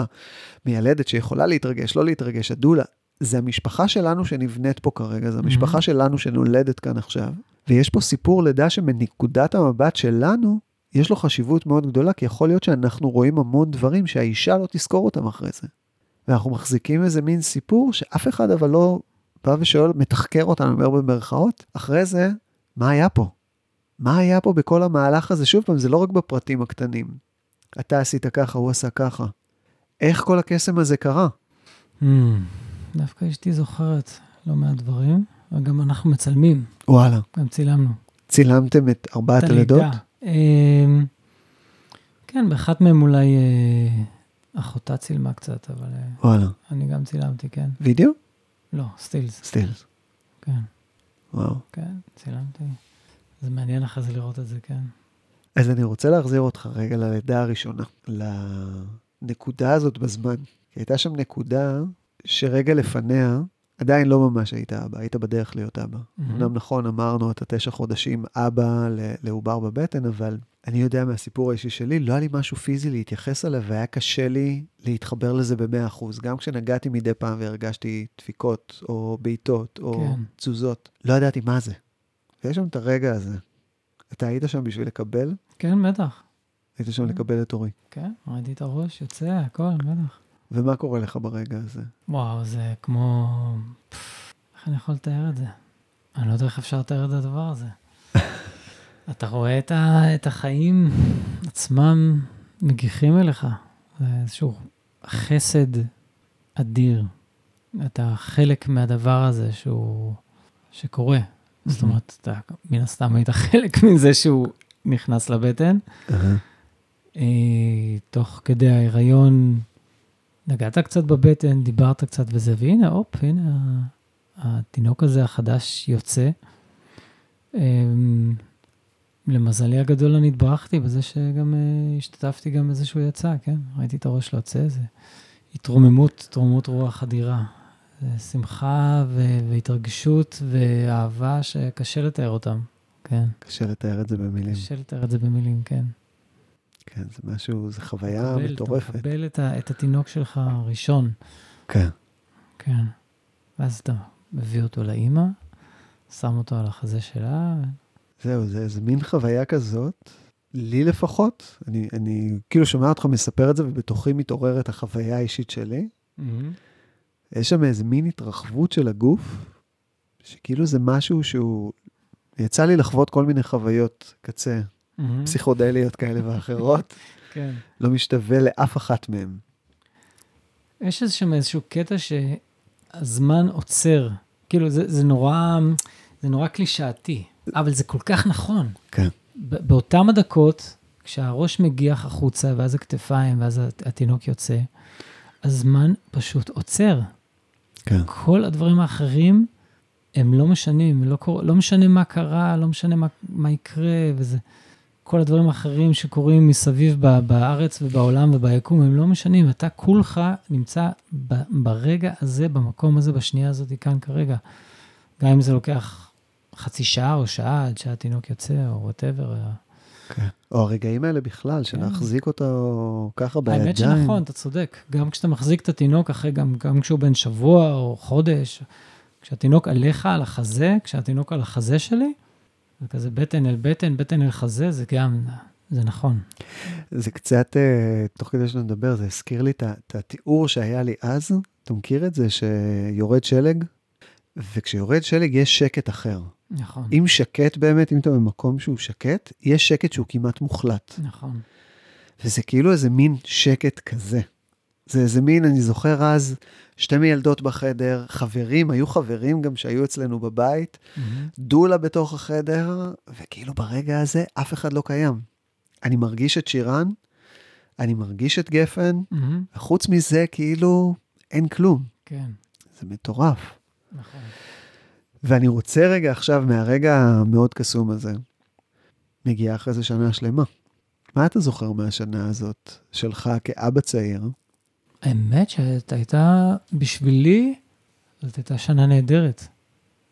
המיילדת שיכולה להתרגש, לא להתרגש, הדולה. זה המשפחה שלנו שנבנית פה כרגע, זו המשפחה מהמם. שלנו שנולדת כאן עכשיו, ויש פה סיפור לידה שמנקודת המבט שלנו, יש לו חשיבות מאוד גדולה, כי יכול להיות שאנחנו רואים המון דברים שהאישה לא תזכור אותם אחרי זה. ואנחנו מחזיקים איזה מין סיפור שאף אחד אבל לא בא ושואל, מתחקר אותנו, אומר במרכאות, אחרי זה, מה היה פה? מה היה פה בכל המהלך הזה? שוב פעם, זה לא רק בפרטים הקטנים. אתה עשית ככה, הוא עשה ככה. איך כל הקסם הזה קרה? Hmm, דווקא אשתי זוכרת לא מעט דברים, וגם אנחנו מצלמים, וואלה. גם צילמנו. צילמתם את ארבעת הלידות? אמ, כן, באחת מהן אולי אה, אחותה צילמה קצת, אבל אה, וואלה. אני גם צילמתי, כן. וידאו? לא, סטילס, סטילס. כן, וואו. כן, צילמתי. זה מעניין אחרי זה לראות את זה, כן. אז אני רוצה להחזיר אותך רגע ללידה הראשונה, לנקודה הזאת בזמן. כי הייתה שם נקודה שרגע לפניה, עדיין לא ממש היית אבא, היית בדרך להיות אבא. מהמם. אמנם נכון, אמרנו, אתה תשע חודשים אבא לעובר בבטן, אבל אני יודע מהסיפור האישי שלי, לא היה לי משהו פיזי להתייחס אליו, והיה קשה לי להתחבר לזה ב-100%. גם כשנגעתי מדי פעם והרגשתי דפיקות, או בעיטות, או כן. תזוזות, לא ידעתי מה זה. ויש שם את הרגע הזה. אתה היית שם בשביל לקבל? כן, בטח. היית שם כן. לקבל את אורי. כן, ראיתי את הראש, יוצא, הכל, בטח. ומה קורה לך ברגע הזה? וואו, זה כמו... איך אני יכול לתאר את זה? אני לא יודע איך אפשר לתאר את הדבר הזה. אתה רואה את, ה... את החיים עצמם מגיחים אליך. זה איזשהו חסד אדיר. אתה חלק מהדבר הזה שהוא... שקורה. זאת אומרת, אתה מן הסתם היית חלק מזה שהוא נכנס לבטן. אה, תוך כדי ההיריון נגעת קצת בבטן, דיברת קצת וזה, והנה, הופ, הנה, התינוק הזה החדש יוצא. אה, למזלי הגדול אני התברכתי בזה שגם אה, השתתפתי גם בזה שהוא יצא, כן? ראיתי את הראש שלו יוצא, זה התרוממות, התרוממות רוח אדירה. זה שמחה ו- והתרגשות ואהבה שקשה לתאר אותם, כן. קשה לתאר את זה במילים. קשה לתאר את זה במילים, כן. כן, זה משהו, זו חוויה מקבל, מטורפת. אתה מקבל את, ה, את התינוק שלך הראשון, כן. כן. ואז אתה מביא אותו לאימא, שם אותו על החזה שלה. זהו, זה איזה מין חוויה כזאת, לי לפחות, אני, אני כאילו שומע אותך מספר את זה, ובתוכי מתעוררת החוויה האישית שלי. יש שם איזה מין התרחבות של הגוף, שכאילו זה משהו שהוא... יצא לי לחוות כל מיני חוויות קצה, פסיכודליות כאלה ואחרות, כן. לא משתווה לאף אחת מהן. יש איזה שם איזשהו קטע שהזמן עוצר. כאילו, זה, זה נורא, זה נורא קלישאתי, אבל זה כל כך נכון. כן. ב- באותם הדקות, כשהראש מגיח החוצה, ואז הכתפיים, ואז הת- התינוק יוצא, הזמן פשוט עוצר. כן. כל הדברים האחרים, הם לא משנים, לא, קור... לא משנה מה קרה, לא משנה מה, מה יקרה, וזה... כל הדברים האחרים שקורים מסביב ב- בארץ ובעולם וביקום, הם לא משנים. אתה כולך נמצא ב- ברגע הזה, במקום הזה, בשנייה הזאת, כאן כרגע. גם אם זה לוקח חצי שעה או שעה עד שהתינוק יוצא, או וואטאבר. כן. או הרגעים האלה בכלל, של כן. אותו ככה בידיים. האמת שנכון, אתה צודק. גם כשאתה מחזיק את התינוק אחרי, גם, גם כשהוא בן שבוע או חודש, כשהתינוק עליך על החזה, כשהתינוק על החזה שלי, זה כזה בטן אל בטן, בטן אל חזה, זה גם, זה נכון. זה קצת, אה, תוך כדי שנדבר, זה הזכיר לי את התיאור שהיה לי אז. אתה מכיר את זה שיורד שלג? וכשיורד שלג יש שקט אחר. נכון, אם שקט באמת, אם אתה במקום שהוא שקט, יש שקט שהוא כמעט מוחלט. נכון. וזה כאילו איזה מין שקט כזה. זה איזה מין, אני זוכר אז, שתי מילדות בחדר, חברים, היו חברים גם שהיו אצלנו בבית, מהמם. דולה בתוך החדר, וכאילו ברגע הזה אף אחד לא קיים. אני מרגיש את שירן, אני מרגיש את גפן, מהמם. וחוץ מזה, כאילו, אין כלום. כן, זה מטורף. נכון. ואני רוצה רגע עכשיו, מהרגע המאוד קסום הזה, מגיעה אחרי זה שנה שלמה. מה אתה זוכר מהשנה הזאת שלך כאבא צעיר? האמת שזאת הייתה, בשבילי, זאת הייתה שנה נהדרת.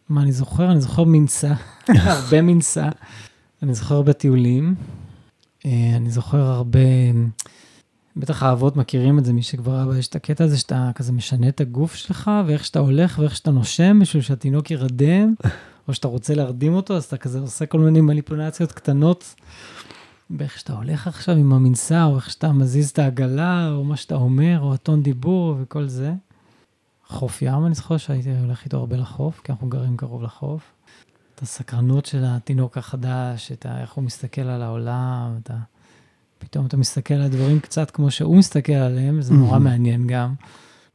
מה אני זוכר? אני זוכר מנסה, הרבה מנסה. אני זוכר הרבה טיולים. אה, אני זוכר הרבה, בטח האבות מכירים את זה, מי שכבר אבא, יש את הקטע הזה שאתה כזה משנה את הגוף שלך, ואיך שאתה הולך ואיך שאתה נושם, בשביל שהתינוק יירדם, או שאתה רוצה להרדים אותו, אז אתה כזה עושה כל מיני מניפולציות קטנות באיך שאתה הולך עכשיו עם המנסה, או איך שאתה מזיז את העגלה, או מה שאתה אומר, או הטון דיבור וכל זה. חוף ים, אני זוכר שהייתי הולך איתו הרבה לחוף, כי אנחנו גרים קרוב לחוף. את הסקרנות של התינוק החדש, את ה, איך הוא מסתכל על העולם, אתה, פתאום אתה מסתכל על הדברים קצת כמו שהוא מסתכל עליהם, זה נורא. מעניין גם.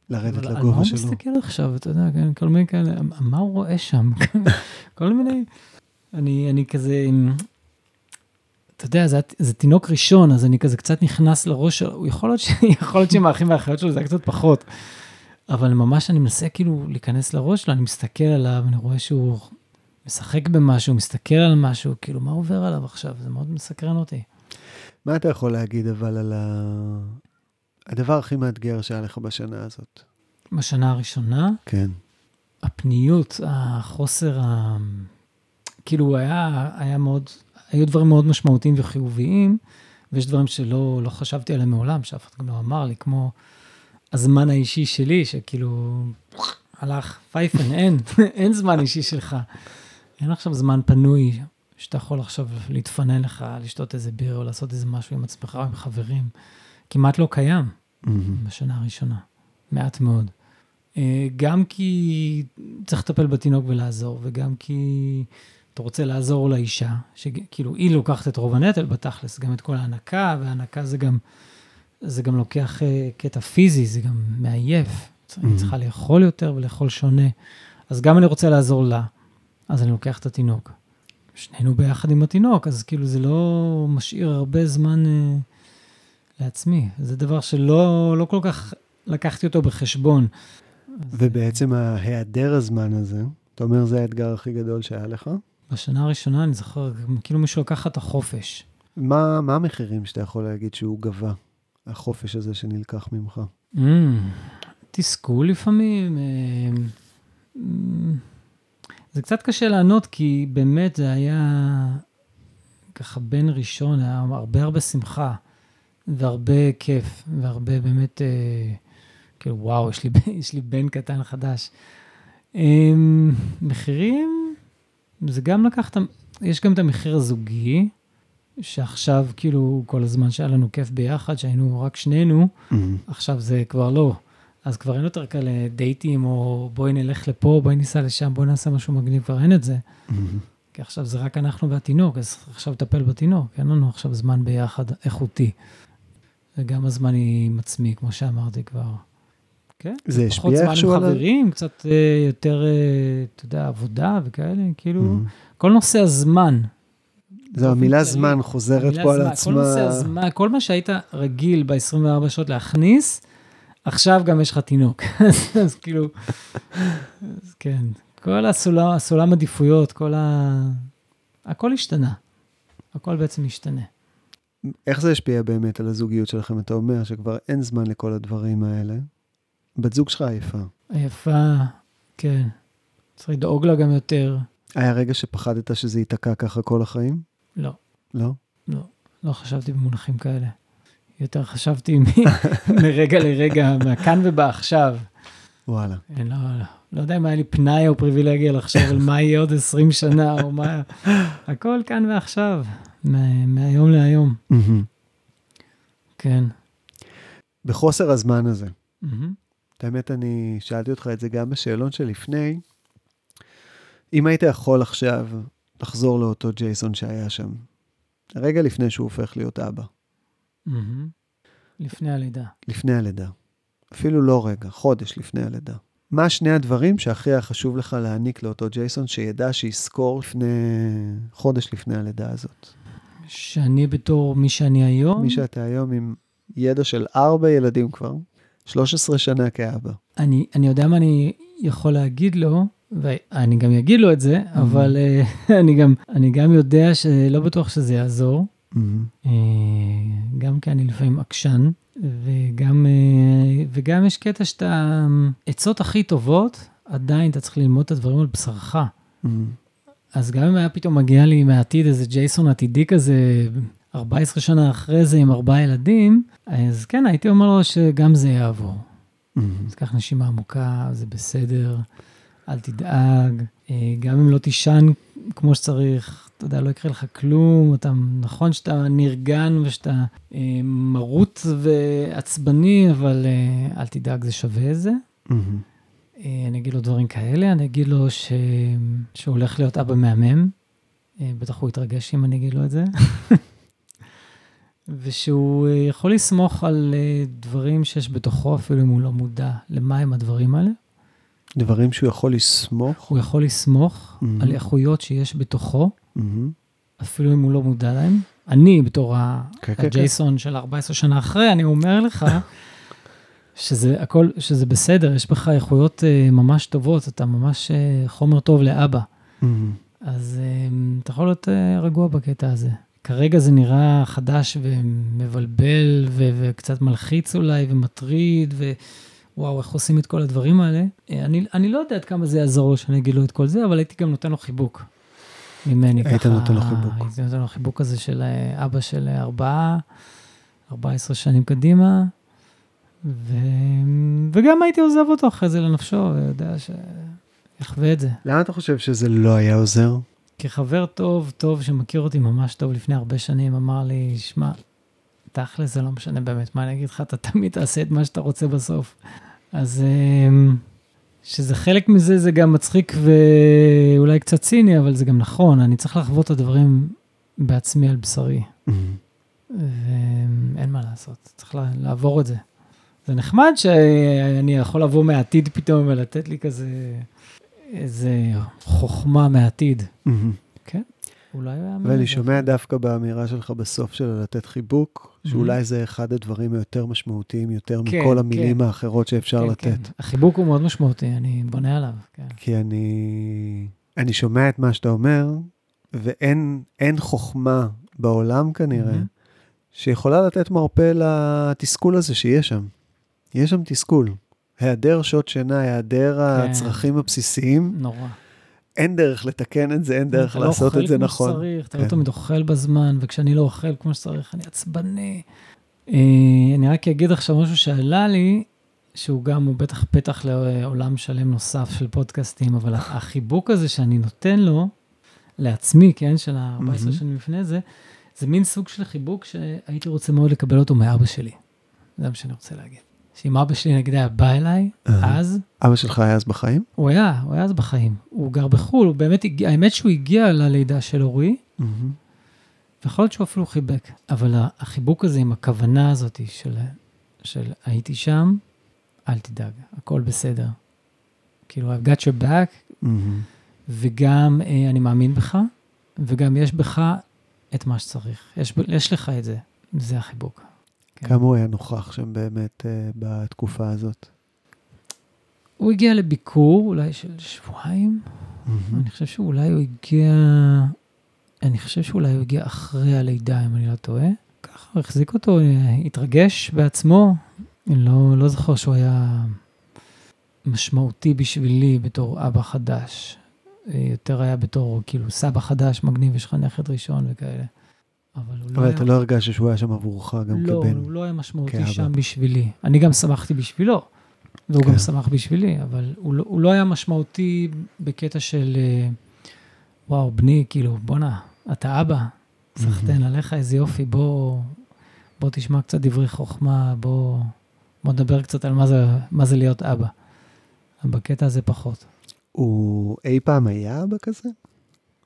לרדת אבל על מה לגובה הוא שלו. מסתכל עכשיו, אתה יודע, כן, כל מיני כאלה, מה הוא רואה שם? כל מיני, אני, אני כזה, אתה יודע, זה, זה תינוק ראשון, אז אני כזה קצת נכנס לראש שלו, יכול להיות, ש, יכול להיות שעם האחים והאחיות שלו זה היה קצת פחות, אבל ממש אני מנסה כאילו להיכנס לראש שלו, אני מסתכל עליו, אני רואה שהוא משחק במשהו, מסתכל על משהו, כאילו, מה עובר עליו עכשיו? זה מאוד מסקרן אותי. מה אתה יכול להגיד אבל על ה... הדבר הכי מאתגר שהיה לך בשנה הזאת? בשנה הראשונה, כן. הפניות, החוסר, ה... כאילו היה, היה מאוד, היו דברים מאוד משמעותיים וחיוביים, ויש דברים שלא לא חשבתי עליהם מעולם, שאף אחד גם לא אמר לי, כמו הזמן האישי שלי, שכאילו הלך פייפן, אין, אין זמן אישי שלך. אין עכשיו זמן פנוי, שאתה יכול עכשיו להתפנן לך, לשתות איזה ביר או לעשות איזה משהו עם עצמך או עם חברים. כמעט לא קיים. בשנה הראשונה, מעט מאוד. אה, גם כי צריך לטפל בתינוק ולעזור, וגם כי אתה רוצה לעזור לאישה, שכאילו היא לוקחת את רוב הנטל בתכלס, גם את כל ההנקה, וההנקה זה גם, זה גם לוקח אה, קטע פיזי, זה גם מעייף. היא Mhm. צריכה לאכול יותר ולאכול שונה. אז גם אני רוצה לעזור לה, אז אני לוקח את התינוק. שנינו ביחד עם התינוק, אז כאילו זה לא משאיר הרבה זמן אה, לעצמי. זה דבר שלא לא כל כך לקחתי אותו בחשבון. ובעצם ההיעדר הזמן הזה, אתה אומר זה האתגר הכי גדול שהיה לך? בשנה הראשונה אני זוכר, כאילו מישהו לקח את החופש. מה, מה המחירים שאתה יכול להגיד שהוא גבה, החופש הזה שנלקח ממך? Mm, תסכול לפעמים. אה, mm, זה קצת קשה לענות, כי באמת זה היה ככה בן ראשון, היה הרבה הרבה שמחה, והרבה כיף, והרבה באמת, אה, כאילו, וואו, יש לי, יש לי בן קטן חדש. אה, מחירים, זה גם לקחת, יש גם את המחיר הזוגי, שעכשיו, כאילו, כל הזמן שהיה לנו כיף ביחד, שהיינו רק שנינו, עכשיו זה כבר לא. אז כבר אין יותר כאלה דייטים, או בואי נלך לפה, בואי ניסע לשם, בואי נעשה משהו מגניב, כבר אין את זה. כי עכשיו זה רק אנחנו והתינוק, אז עכשיו לטפל בתינוק, אין לנו עכשיו זמן ביחד איכותי. וגם הזמן עם עצמי, כמו שאמרתי כבר. כן? זה פחות השפיע זמן איכשהו עם על... ה- חברים, קצת אה, יותר, אה, אתה יודע, עבודה וכאלה, כאילו, מהמם. כל נושא הזמן, זו המילה כללי, זמן חוזרת פה על זמן, כל עצמה. נושא הזמן, כל מה שהיית רגיל ב-24 שעות להכניס, עכשיו גם יש לך תינוק. אז, כאילו, אז כן, כל הסולם, הסולם עדיפויות, כל ה... הכל השתנה. הכל בעצם השתנה. איך זה השפיע באמת על הזוגיות שלכם? אתה אומר שכבר אין זמן לכל הדברים האלה. בת זוג שלך עייפה. היפה, כן. צריך לדאוג לה גם יותר. היה רגע שפחדת שזה ייתקע ככה כל החיים? לא, לא? לא, לא חשבתי במונחים כאלה. יותר חשבתי מ- מרגע לרגע, מהכאן ובעכשיו. וואלה. כן, לא, לא, לא יודע אם היה לי פנאי או פריבילגיה לחשוב על מה יהיה עוד 20 שנה, או מה... הכל כאן ועכשיו, מה, מהיום להיום. כן. בחוסר הזמן הזה. את האמת, אני שאלתי אותך את זה גם בשאלון שלפני. אם היית יכול עכשיו לחזור לאותו ג'ייסון שהיה שם, רגע לפני שהוא הופך להיות אבא, מהמם. לפני הלידה. לפני הלידה, אפילו לא רגע, חודש לפני הלידה. מה שני הדברים שהכי היה חשוב לך להעניק לאותו ג'ייסון, שידע שיזכור לפני, חודש לפני הלידה הזאת? שאני בתור מי שאני היום, מי שאתה היום עם ידע של ארבע ילדים כבר, 13 שנה כאבא. אני, אני יודע מה אני יכול להגיד לו, ואני גם אגיד לו את זה, אבל אה, אני, גם, אני גם יודע שלא בטוח שזה יעזור. מהמם. אה, גם כי אני לפעמים עקשן, וגם, אה, וגם יש קטע שאתה, עצות הכי טובות, עדיין אתה צריך ללמוד את הדברים על בשרך. מהמם. אז גם אם היה פתאום מגיע לי מהעתיד איזה ג'ייסון עתידי כזה, 14 שנה אחרי זה עם ארבעה ילדים, אז כן, הייתי אומר לו שגם זה יעבור. מהמם. אז קח נשימה עמוקה, זה בסדר, אל תדאג. אה, גם אם לא תישן כמו שצריך, אתה יודע, לא יקרה לך כלום, אתה, נכון שאתה נרגן ושאתה אה, מרוט ועצבני, אבל אה, אל תדאג, זה שווה את זה. מהמם. אה, אני אגיד לו דברים כאלה, אני אגיד לו ש... שהוא הולך להיות אבא מהמם. אה, בטח הוא יתרגש אם אני אגיד לו את זה. ושהוא אה, יכול לסמוך על אה, דברים שיש בתוכו, אפילו אם הוא לא מודע למה הם הדברים האלה. דברים שהוא יכול לסמוך. הוא יכול לסמוך Mhm. על איכויות שיש בתוכו, מהמם. אפילו אם הוא לא מודע להם. אני, בתור ה- כן, כן, כן. הג'ייסון של 14 שנה אחרי, אני אומר לך שזה הכל, שזה בסדר, יש בך איכויות אה, ממש טובות, אתה ממש חומר טוב לאבא. מהמם. אז אתה יכול להיות רגוע בקטע הזה. כרגע זה נראה חדש ומבלבל ו- וקצת מלחיץ אולי ומטריד, ווואו, איך עושים את כל הדברים האלה. אה, אני, אני לא יודע עד כמה זה יעזור לו שאני אגיד לו את כל זה, אבל הייתי גם נותן לו חיבוק. ממני היית ככה. נותן לו חיבוק. הייתי נותן לו חיבוק כזה של אה, אבא של אה, ארבעה, 14 שנים קדימה, ו... וגם הייתי עוזב אותו אחרי זה לנפשו, ויודע שיחווה את זה. למה אתה חושב שזה לא היה עוזר? כחבר טוב, טוב, שמכיר אותי ממש טוב לפני הרבה שנים, אמר לי, שמע, תכל'ס זה לא משנה באמת, מה אני אגיד לך, אתה תמיד תעשה את מה שאתה רוצה בסוף. אז אמ, שזה חלק מזה, זה גם מצחיק ואולי קצת ציני, אבל זה גם נכון, אני צריך לחוות את הדברים בעצמי על בשרי, מהמם. ואין מה לעשות, צריך לעבור את זה. זה נחמד שאני יכול לבוא מהעתיד פתאום ולתת לי כזה איזה חוכמה מהעתיד. מהמם. אולי הוא היה... ואני שומע דווקא באמירה שלך בסוף של לתת חיבוק, שאולי זה אחד הדברים היותר משמעותיים יותר כן, מכל המילים כן. האחרות שאפשר כן, לתת. כן. החיבוק הוא מאוד משמעותי, אני בונה עליו. כן. כי אני, אני שומע את מה שאתה אומר, ואין אין חוכמה בעולם כנראה. שיכולה לתת מרפא לתסכול הזה שיש שם. יש שם תסכול. היעדר שעות שינה, היעדר כן. הצרכים הבסיסיים, נורא. אין דרך לתקן את זה, אין דרך לעשות את זה נכון. אתה לא אוכל כמו שצריך, אתה כן. לא תמיד אוכל בזמן, וכשאני לא אוכל כמו שצריך, אני עצבני. אה, אני רק אגיד עכשיו משהו שעלה לי, שהוא גם, הוא בטח פתח לעולם שלם נוסף של פודקאסטים, אבל החיבוק הזה שאני נותן לו, לעצמי, כן, של ה-14 מהמם. שנים לפני זה, זה מין סוג של חיבוק שהייתי רוצה מאוד לקבל אותו מאבא שלי. זה מה שאני רוצה להגיד. שאם אבא שלי נגיד היה בא אליי. אז, אבא שלך היה אז בחיים? הוא היה, הוא היה אז בחיים. הוא גר בחו"ל, הוא באמת האמת שהוא הגיע ללידה של אורי. ויכול להיות שהוא אפילו חיבק. אבל החיבוק הזה עם הכוונה הזאת של, של הייתי שם, אל תדאג, הכל בסדר. כאילו, I've got your back. וגם אה, אני מאמין בך, וגם יש בך את מה שצריך. יש, יש לך את זה, זה החיבוק. כן. כמה הוא היה נוכח שם באמת אה, בתקופה הזאת? הוא הגיע לביקור אולי של שבועיים, מהמם. אני חושב שאולי הוא הגיע, אני חושב שאולי הוא הגיע אחרי הלידה, אם אני לא טועה. ככה הוא החזיק אותו, אה, התרגש בעצמו. אני לא, לא זוכר שהוא היה משמעותי בשבילי בתור אבא חדש. אה, יותר היה בתור כאילו סבא חדש, מגניב, יש לך נכד ראשון וכאלה. אבל הוא לא אבל היה... אתה לא הרגשת שהוא היה שם עבורך גם לא, כבן. הוא לא היה משמעותי כאבא. שם בשבילי. אני גם שמחתי בשבילו, והוא כן. גם שמח בשבילי, אבל הוא לא, הוא לא היה משמעותי בקטע של, אה, וואו, בני, כאילו, בואנה, אתה אבא, סחטיין עליך, איזה יופי, בוא, בוא תשמע קצת דברי חוכמה, בוא, בוא נדבר קצת על מה זה, מה זה להיות אבא. בקטע הזה פחות. הוא אי פעם היה אבא כזה?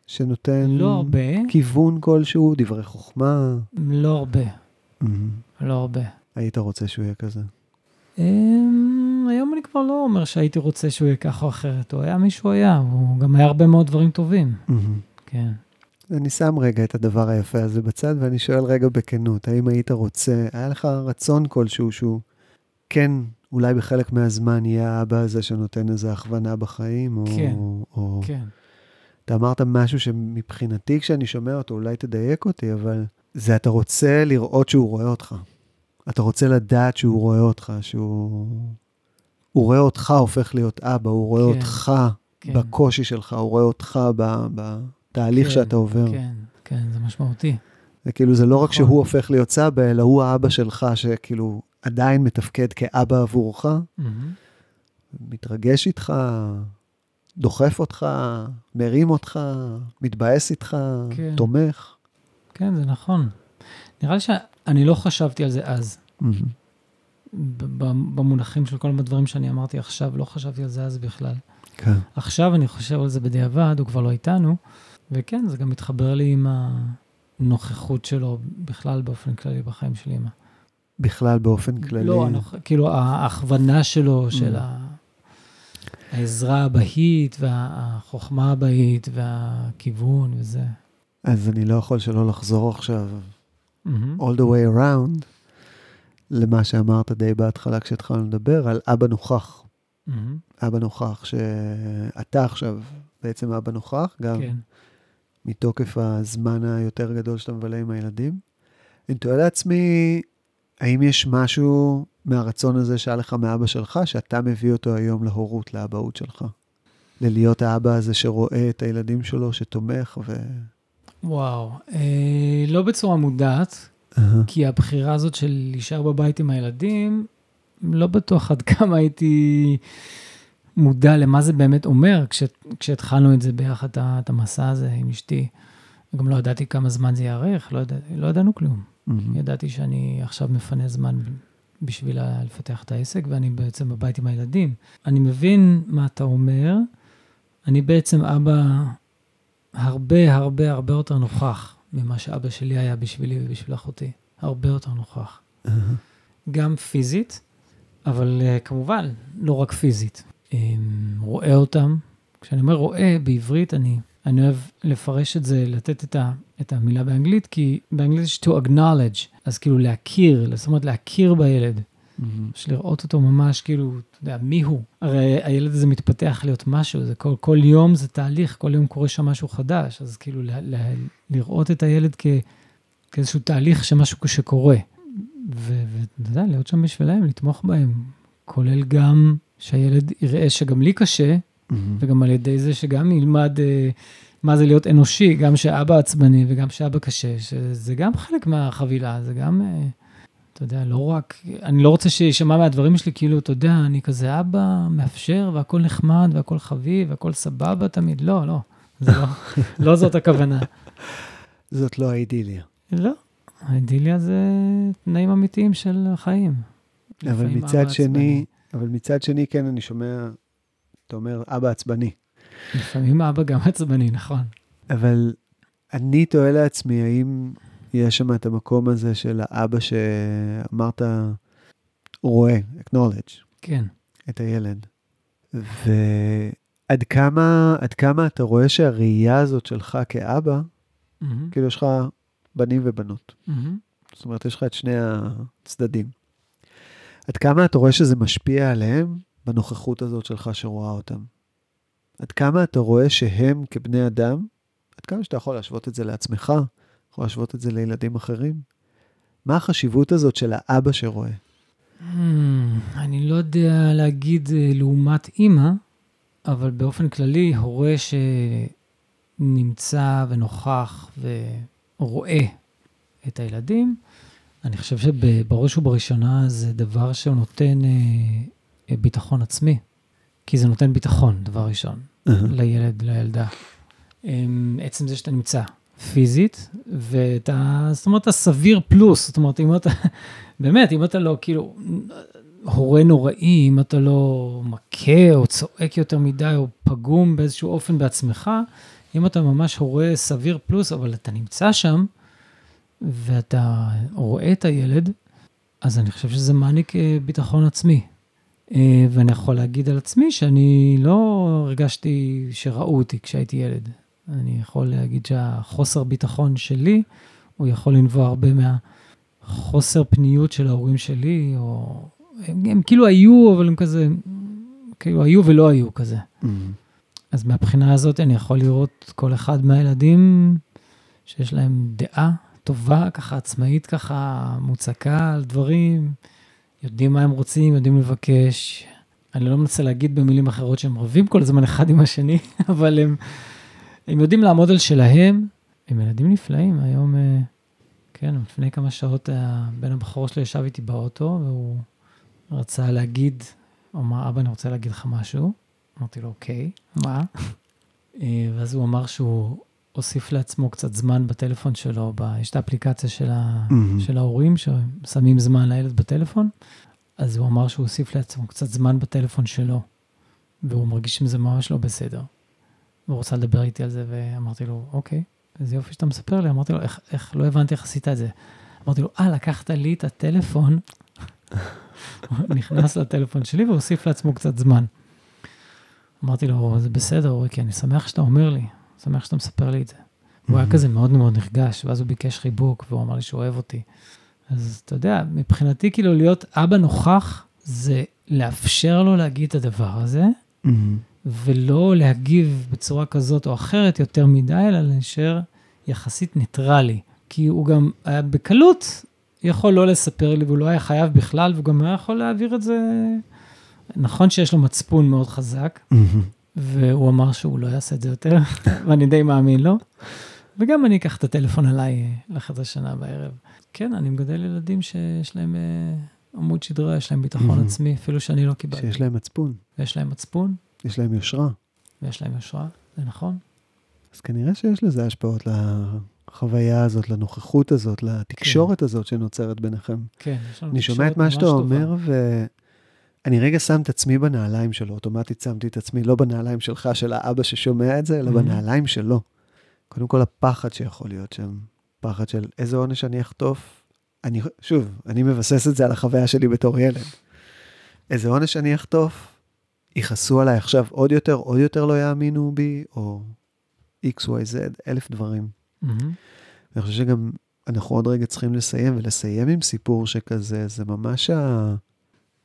שנותן לא הרבה, כיוון כלשהו, דברי חוכמה? לא הרבה, מהמם. לא הרבה. היית רוצה שהוא יהיה כזה? אמ, היום אני כבר לא אומר שהייתי רוצה שהוא יהיה ככה או אחרת, הוא היה מי שהוא היה, הוא גם היה הרבה מאוד דברים טובים, מהמם. כן. אני שם רגע את הדבר היפה הזה בצד, ואני שואל רגע בכנות, האם היית רוצה, היה לך רצון כלשהו שהוא כן, אולי בחלק מהזמן יהיה האבא הזה שנותן איזו הכוונה בחיים, או... כן, או... כן. אתה אמרת משהו שמבחינתי, כשאני שומע אותו, אולי תדייק אותי, אבל זה אתה רוצה לראות שהוא רואה אותך. אתה רוצה לדעת שהוא רואה אותך, שהוא... הוא רואה אותך הופך להיות אבא, הוא רואה כן, אותך כן, בקושי שלך, הוא רואה אותך ב- בתהליך כן, שאתה עובר. כן, כן, זה משמעותי. זה כאילו, זה לא רק נכון. שהוא הופך להיות סבא, אלא הוא האבא שלך, שכאילו עדיין מתפקד כאבא עבורך, מהמם. מתרגש איתך, דוחף אותך, מרים אותך, מתבאס איתך, כן. תומך. כן, זה נכון. נראה לי שאני לא חשבתי על זה אז. ב- במונחים של כל הדברים שאני אמרתי עכשיו, לא חשבתי על זה אז בכלל. כן. עכשיו אני חושב על זה בדיעבד, הוא כבר לא איתנו, וכן, זה גם מתחבר לי עם הנוכחות שלו בכלל באופן כללי בחיים של אמא. בכלל באופן כללי. לא, הנוכ... כאילו ההכוונה שלו, של Mm. ה... העזרה הבאית והחוכמה הבאית והכיוון וזה. אז אני לא יכול שלא לחזור עכשיו מהמם. all the way around למה שאמרת די בהתחלה כשהתחלנו לדבר על אבא נוכח. מהמם. אבא נוכח, שאתה עכשיו בעצם אבא נוכח, גם כן. מתוקף הזמן היותר גדול שאתה מבלה עם הילדים. אני תוהה לעצמי, האם יש משהו מהרצון הזה שהיה לך מאבא שלך, שאתה מביא אותו היום להורות, לאבהות שלך? ללהיות האבא הזה שרואה את הילדים שלו, שתומך ו... וואו, אה, לא בצורה מודעת, כי הבחירה הזאת של להישאר בבית עם הילדים, לא בטוח עד כמה הייתי מודע למה זה באמת אומר כש, כשהתחלנו את זה ביחד, את המסע הזה עם אשתי. גם לא ידעתי כמה זמן זה יארך, לא, ידע, לא ידענו כלום. מהמם. ידעתי שאני עכשיו מפנה זמן בשביל לפתח את העסק, ואני בעצם בבית עם הילדים. אני מבין מה אתה אומר. אני בעצם אבא הרבה, הרבה, הרבה יותר נוכח ממה שאבא שלי היה בשבילי ובשביל אחותי. הרבה יותר נוכח. גם פיזית, אבל uh, כמובן, לא רק פיזית. Um, רואה אותם. כשאני אומר רואה בעברית, אני, אני אוהב לפרש את זה, לתת את, ה, את המילה באנגלית, כי באנגלית יש to acknowledge, אז כאילו להכיר, זאת אומרת להכיר בילד, מהמם. יש לראות אותו ממש כאילו, אתה יודע, מי הוא? הרי הילד הזה מתפתח להיות משהו, זה כל, כל יום זה תהליך, כל יום קורה שם משהו חדש, אז כאילו ל, ל, לראות את הילד כ, כאיזשהו תהליך שמשהו שקורה. ואתה יודע, להיות שם בשבילם, לתמוך בהם, כולל גם שהילד יראה שגם לי קשה, מהמם. וגם על ידי זה שגם ילמד אה, מה זה להיות אנושי, גם שאבא עצבני וגם שאבא קשה, שזה גם חלק מהחבילה, זה גם, אה, אתה יודע, לא רק, אני לא רוצה שישמע מהדברים שלי, כאילו, אתה יודע, אני כזה אבא מאפשר והכל נחמד והכל חביב והכל סבבה תמיד, לא, לא, זה לא, לא זאת הכוונה. זאת לא האידיליה. לא, האידיליה זה תנאים אמיתיים של החיים. אבל מצד שני, עצבני. אבל מצד שני, כן, אני שומע, אתה אומר, אבא עצבני. לפעמים אבא גם עצבני, נכון. אבל אני תוהה לעצמי, האם יש שם את המקום הזה של האבא שאמרת, רואה, acknowledge, כן. את הילד. ועד כמה, עד כמה אתה רואה שהראייה הזאת שלך כאבא, מהמם, כאילו יש לך בנים ובנות. מהמם. זאת אומרת, יש לך את שני הצדדים. עד כמה אתה רואה שזה משפיע עליהם בנוכחות הזאת שלך שרואה אותם? עד כמה אתה רואה שהם כבני אדם, עד כמה שאתה יכול להשוות את זה לעצמך, יכול להשוות את זה לילדים אחרים? מה החשיבות הזאת של האבא שרואה? Hmm, אני לא יודע להגיד אה, לעומת אימא, אבל באופן כללי, הורה שנמצא ונוכח ורואה את הילדים, אני חושב שבראש ובראשונה זה דבר שהוא נותן אה, אה, ביטחון עצמי. כי זה נותן ביטחון, דבר ראשון, לילד, לילדה. אמ, עצם זה שאתה נמצא פיזית, ואתה, זאת אומרת, אתה סביר פלוס, זאת אומרת, אם אתה, באמת, אם אתה לא, כאילו, הורה נוראי, אם אתה לא מכה או צועק יותר מדי, או פגום באיזשהו אופן בעצמך, אם אתה ממש הורה סביר פלוס, אבל אתה נמצא שם, ואתה רואה את הילד, אז אני חושב שזה מעניק אה, ביטחון עצמי. אה, ואני יכול להגיד על עצמי שאני לא הרגשתי שראו אותי כשהייתי ילד. אני יכול להגיד שהחוסר ביטחון שלי, הוא יכול לנבוע הרבה מהחוסר פניות של ההורים שלי, או... הם, הם כאילו היו, אבל הם כזה, כאילו היו ולא היו כזה. אז מהבחינה הזאת אני יכול לראות כל אחד מהילדים שיש להם דעה טובה, ככה עצמאית, ככה מוצקה על דברים, יודעים מה הם רוצים, יודעים לבקש. אני לא מנסה להגיד במילים אחרות שהם רבים כל הזמן אחד עם השני, אבל הם, הם יודעים לעמוד על שלהם. הם ילדים נפלאים. היום, אה, כן, לפני כמה שעות בן הבכור שלי ישב איתי באוטו, והוא רצה להגיד, הוא אמר, אבא, אני רוצה להגיד לך משהו. אמרתי לו, אוקיי, מה? אה, ואז הוא אמר שהוא הוסיף לעצמו קצת זמן בטלפון שלו, ב... יש את האפליקציה של, ה... מהמם. של ההורים ששמים זמן לילד בטלפון, אז הוא אמר שהוא הוסיף לעצמו קצת זמן בטלפון שלו, והוא מרגיש עם זה ממש לא בסדר. והוא רוצה לדבר איתי על זה, ואמרתי לו, אוקיי, איזה יופי שאתה מספר לי, אמרתי לו, איך, איך, לא הבנתי איך עשית את זה. אמרתי לו, אה, לקחת לי את הטלפון, הוא נכנס לטלפון שלי והוסיף לעצמו קצת זמן. אמרתי לו, זה בסדר, אוריקי, אני שמח שאתה אומר לי, שמח שאתה מספר לי את זה. הוא היה מהמם. כזה מאוד מאוד נרגש, ואז הוא ביקש חיבוק, והוא אמר לי שהוא אוהב אותי. אז אתה יודע, מבחינתי, כאילו, להיות אבא נוכח, זה לאפשר לו להגיד את הדבר הזה, מהמם. ולא להגיב בצורה כזאת או אחרת יותר מדי, אלא להישאר יחסית ניטרלי. כי הוא גם היה בקלות יכול לא לספר לי, והוא לא היה חייב בכלל, והוא גם היה יכול להעביר את זה... נכון שיש לו מצפון מאוד חזק, מהמם. והוא אמר שהוא לא יעשה את זה יותר, ואני די מאמין לו. וגם אני אקח את הטלפון עליי לחדר שינה בערב. כן, אני מגדל ילדים שיש להם אה, עמוד שדרה, יש להם ביטחון. עצמי, אפילו שאני לא קיבלתי. שיש להם מצפון, ויש להם מצפון, יש להם יושרה. ויש להם יושרה, זה נכון. אז כנראה שיש לזה השפעות לחוויה הזאת, לנוכחות הזאת, לתקשורת הזאת שנוצרת ביניכם. כן, יש לנו אני שומע את תקשורת מה ממש שאתה טובה. אומר, ואני רגע שם את עצמי בנעליים שלו, אוטומטית שמתי את עצמי לא בנעליים שלך, של האבא ששומע את זה, אלא Mhm. בנעליים שלו. קודם כל, הפחד שיכול להיות שם, פחד של איזה עונש אני אחטוף. אני, שוב, אני מבסס את זה על החוויה שלי בתור ילד. איזה עונש אני אחטוף, יכעסו עליי עכשיו עוד יותר, עוד יותר לא יאמינו בי, או XYZ, אלף דברים. מהמם. אני חושב שגם אנחנו עוד רגע צריכים לסיים, ולסיים עם סיפור שכזה, זה ממש ה...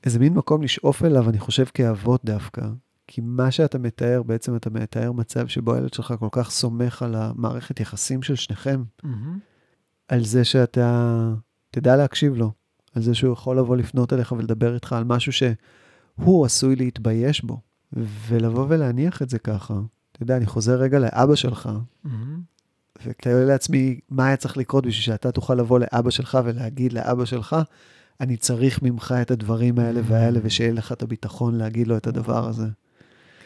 איזה מין מקום לשאוף אליו, אני חושב, כאבות דווקא. כי מה שאתה מתאר, בעצם אתה מתאר מצב שבו הילד שלך כל כך סומך על המערכת יחסים של שניכם, מהמם. על זה שאתה תדע להקשיב לו, על זה שהוא יכול לבוא לפנות אליך ולדבר איתך על משהו שהוא עשוי להתבייש בו, ולבוא ולהניח את זה ככה. אתה יודע, אני חוזר רגע לאבא שלך, מהמם. ותאר לעצמי מה היה צריך לקרות בשביל שאתה תוכל לבוא לאבא שלך ולהגיד לאבא שלך, אני צריך ממך את הדברים האלה והאלה, ושיהיה לך את הביטחון להגיד לו את הדבר הזה.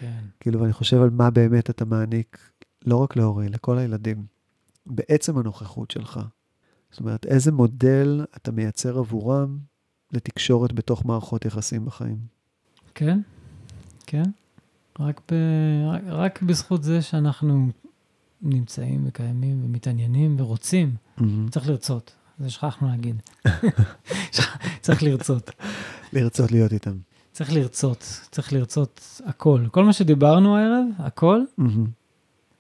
כן. כאילו, ואני חושב על מה באמת אתה מעניק, לא רק להורי, לכל הילדים, בעצם הנוכחות שלך. זאת אומרת, איזה מודל אתה מייצר עבורם לתקשורת בתוך מערכות יחסים בחיים. כן, כן. רק, ב... רק, רק בזכות זה שאנחנו נמצאים וקיימים ומתעניינים ורוצים, צריך לרצות. זה שכחנו להגיד. צריך לרצות. לרצות להיות איתם. צריך לרצות, צריך לרצות הכל. כל מה שדיברנו הערב, הכל,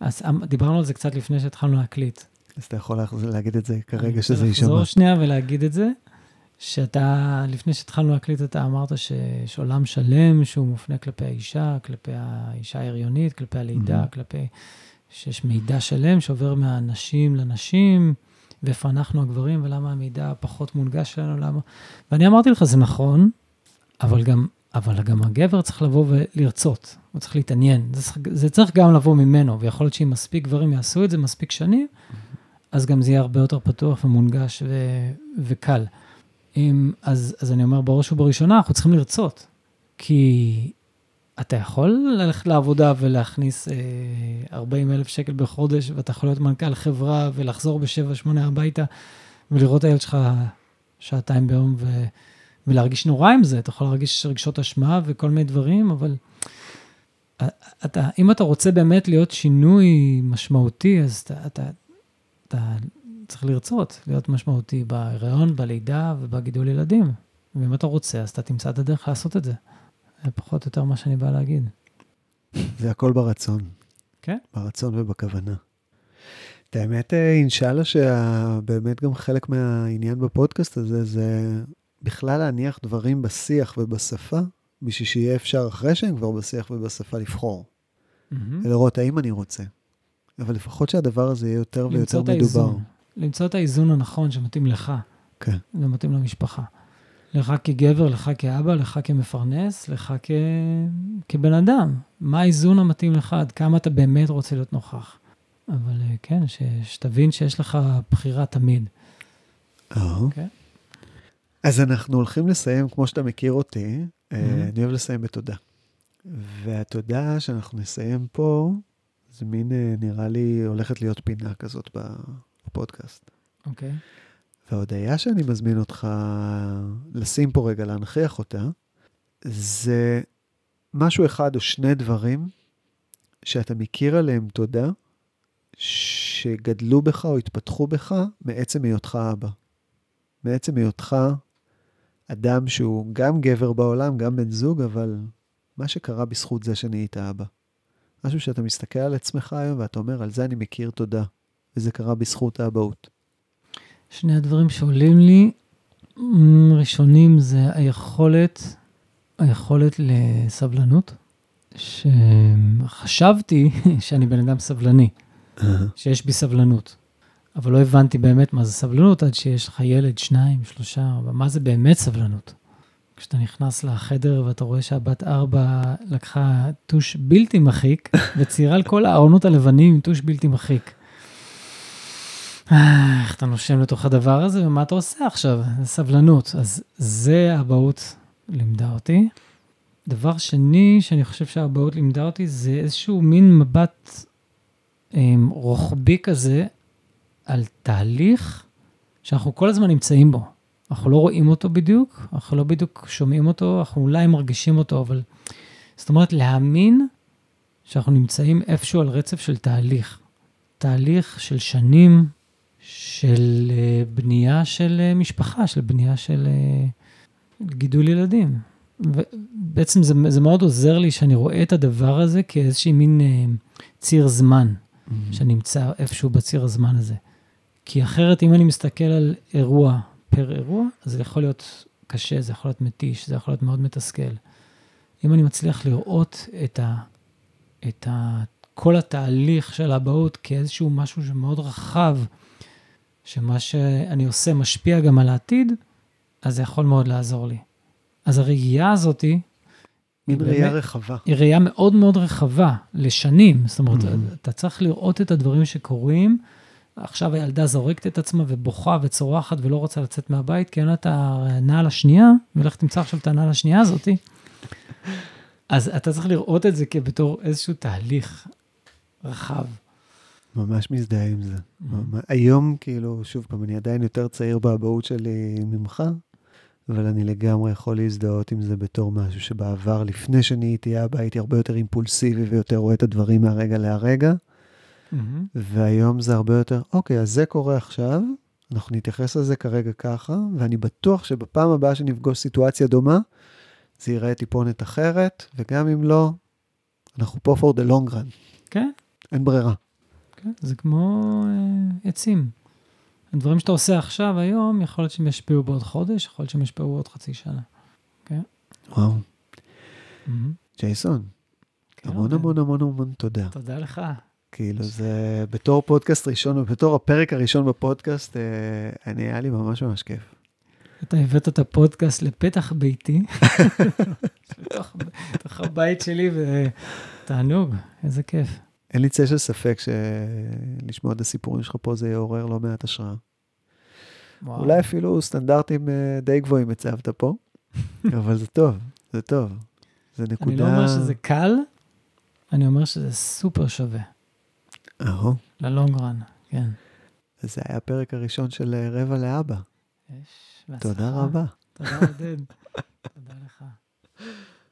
אז אמ- דיברנו על זה קצת לפני שהתחלנו להקליט. אז אתה יכול להגיד את זה אני כרגע רוצה שזה יישמע. לחזור שנייה ולהגיד את זה, שאתה, לפני שהתחלנו להקליט, אתה אמרת שיש עולם שלם שהוא מופנה כלפי האישה, כלפי האישה ההריונית, כלפי הלידה. כלפי... שיש מידע שלם שעובר מהנשים לנשים, ואיפה אנחנו הגברים, ולמה המידע פחות מונגש לנו, למה... ואני אמרתי לך, זה נכון, אבל גם, אבל גם הגבר צריך לבוא ולרצות, הוא צריך להתעניין. זה, זה צריך גם לבוא ממנו, ויכול להיות שאם מספיק גברים יעשו את זה מספיק שנים, אז גם זה יהיה הרבה יותר פתוח ומונגש ו, וקל. אם, אז, אז אני אומר, בראש ובראשונה, אנחנו צריכים לרצות. כי אתה יכול ללכת לעבודה ולהכניס אה, 40 אלף שקל בחודש, ואתה יכול להיות מנכ"ל חברה ולחזור ב-7-8 הביתה, ולראות את הילד שלך שעתיים ביום ו, ולהרגיש נורא עם זה. אתה יכול להרגיש רגשות אשמה וכל מיני דברים, אבל אתה, אם אתה רוצה באמת להיות שינוי משמעותי, אז אתה, אתה, אתה צריך לרצות להיות משמעותי בהיריון, בלידה ובגידול ילדים. ואם אתה רוצה, אז אתה תמצא את הדרך לעשות את זה. זה פחות או יותר מה שאני בא להגיד. זה הכל ברצון. כן. ברצון ובכוונה. את האמת, אה, אינשאללה שבאמת גם חלק מהעניין בפודקאסט הזה, זה בכלל להניח דברים בשיח ובשפה, בשביל שיהיה אפשר אחרי שהם כבר בשיח ובשפה לבחור. ולראות האם אני רוצה. אבל לפחות שהדבר הזה יהיה יותר ויותר מדובר. האיזון. למצוא את האיזון הנכון שמתאים לך, כן. ומתאים למשפחה. לך כגבר, לך כאבא, לך כמפרנס, לך כ... כבן אדם. מה האיזון המתאים לך, עד כמה אתה באמת רוצה להיות נוכח. אבל אה, כן, ש... שתבין שיש לך בחירה תמיד. אה. אוקיי. אז אנחנו הולכים לסיים, כמו שאתה מכיר אותי, Mhm. אני אוהב לסיים בתודה. והתודה שאנחנו נסיים פה, זה מין, אה, נראה לי, הולכת להיות פינה כזאת בפודקאסט. אוקיי. וההודיה שאני מזמין אותך לשים פה רגע, להנכיח אותה, זה משהו אחד או שני דברים שאתה מכיר עליהם תודה, שגדלו בך או התפתחו בך מעצם היותך אבא. מעצם היותך אדם שהוא גם גבר בעולם, גם בן זוג, אבל מה שקרה בזכות זה שנהיית אבא. משהו שאתה מסתכל על עצמך היום ואתה אומר, על זה אני מכיר תודה, וזה קרה בזכות האבהות. שני הדברים שעולים לי, ראשונים זה היכולת, היכולת לסבלנות, שחשבתי שאני בן אדם סבלני, שיש בי סבלנות. אבל לא הבנתי באמת מה זה סבלנות עד שיש לך ילד, שניים, שלושה, מה זה באמת סבלנות. כשאתה נכנס לחדר ואתה רואה שהבת ארבע לקחה טוש בלתי מחיק, וציירה על כל הארונות הלבנים עם טוש בלתי מחיק. איך אתה נושם לתוך הדבר הזה, ומה אתה עושה עכשיו? סבלנות. אז זה האבהות לימדה אותי. דבר שני שאני חושב שהאבהות לימדה אותי, זה איזשהו מין מבט um, רוחבי כזה על תהליך שאנחנו כל הזמן נמצאים בו. אנחנו לא רואים אותו בדיוק, אנחנו לא בדיוק שומעים אותו, אנחנו אולי מרגישים אותו, אבל... זאת אומרת, להאמין שאנחנו נמצאים איפשהו על רצף של תהליך. תהליך של שנים, של uh, בנייה של uh, משפחה, של בנייה של uh, גידול ילדים. ובעצם זה, זה מאוד עוזר לי שאני רואה את הדבר הזה כאיזשהי מין ציר זמן, mm-hmm. שנמצא איפשהו בציר הזמן הזה. כי אחרת, אם אני מסתכל על אירוע פר אירוע, אז זה יכול להיות קשה, זה יכול להיות מתיש, זה יכול להיות מאוד מתסכל. אם אני מצליח לראות את, ה, את ה, כל התהליך של האבהות כאיזשהו משהו שמאוד רחב, שמה שאני עושה משפיע גם על העתיד, אז זה יכול מאוד לעזור לי. אז הראייה הזאתי... מין ראייה רחבה. היא ראייה מאוד מאוד רחבה, לשנים. זאת אומרת, mm-hmm. אתה צריך לראות את הדברים שקורים. עכשיו הילדה זורקת את עצמה ובוכה וצורחת ולא רוצה לצאת מהבית, כי אין לה את הנעל השנייה, ולך תמצא עכשיו את הנעל השנייה הזאתי. אז אתה צריך לראות את זה כבתור איזשהו תהליך רחב. ממש מזדהה עם זה. ממש, היום, כאילו, שוב פעם, אני עדיין יותר צעיר באבהות שלי ממך, אבל אני לגמרי יכול להזדהות עם זה בתור משהו שבעבר, לפני שנהייתי אבא, הייתי הרבה יותר אימפולסיבי ויותר רואה את הדברים מהרגע להרגע. Mm-hmm. והיום זה הרבה יותר, אוקיי, אז זה קורה עכשיו, אנחנו נתייחס לזה כרגע ככה, ואני בטוח שבפעם הבאה שנפגוש סיטואציה דומה, זה ייראה טיפונת אחרת, וגם אם לא, אנחנו פה for the long run. כן. אין ברירה. כן, זה כמו uh, עצים. הדברים שאתה עושה עכשיו, היום, יכול להיות שהם ישפיעו בעוד חודש, יכול להיות שהם ישפיעו בעוד חצי שנה. כן? וואו. Mm-hmm. ג'ייסון, כן, המון כן. המון המון המון תודה. תודה לך. כאילו זה בתור פודקאסט ראשון, ובתור הפרק הראשון בפודקאסט, אה, אני, היה לי ממש ממש כיף. אתה הבאת את הפודקאסט לפתח ביתי, בתוך הבית שלי, ותענוג, איזה כיף. אין לי צל של ספק שלשמוע את הסיפורים שלך פה זה יעורר לא מעט השראה. וואו. אולי אפילו סטנדרטים אה, די גבוהים הצבת פה, אבל זה טוב, זה טוב. זה נקודה... אני לא אומר שזה קל, אני אומר שזה סופר שווה. אהו. ללונגרן, כן. זה היה הפרק הראשון של אה, רבע לאבא. יש, תודה רבה. תודה עודד. תודה לך.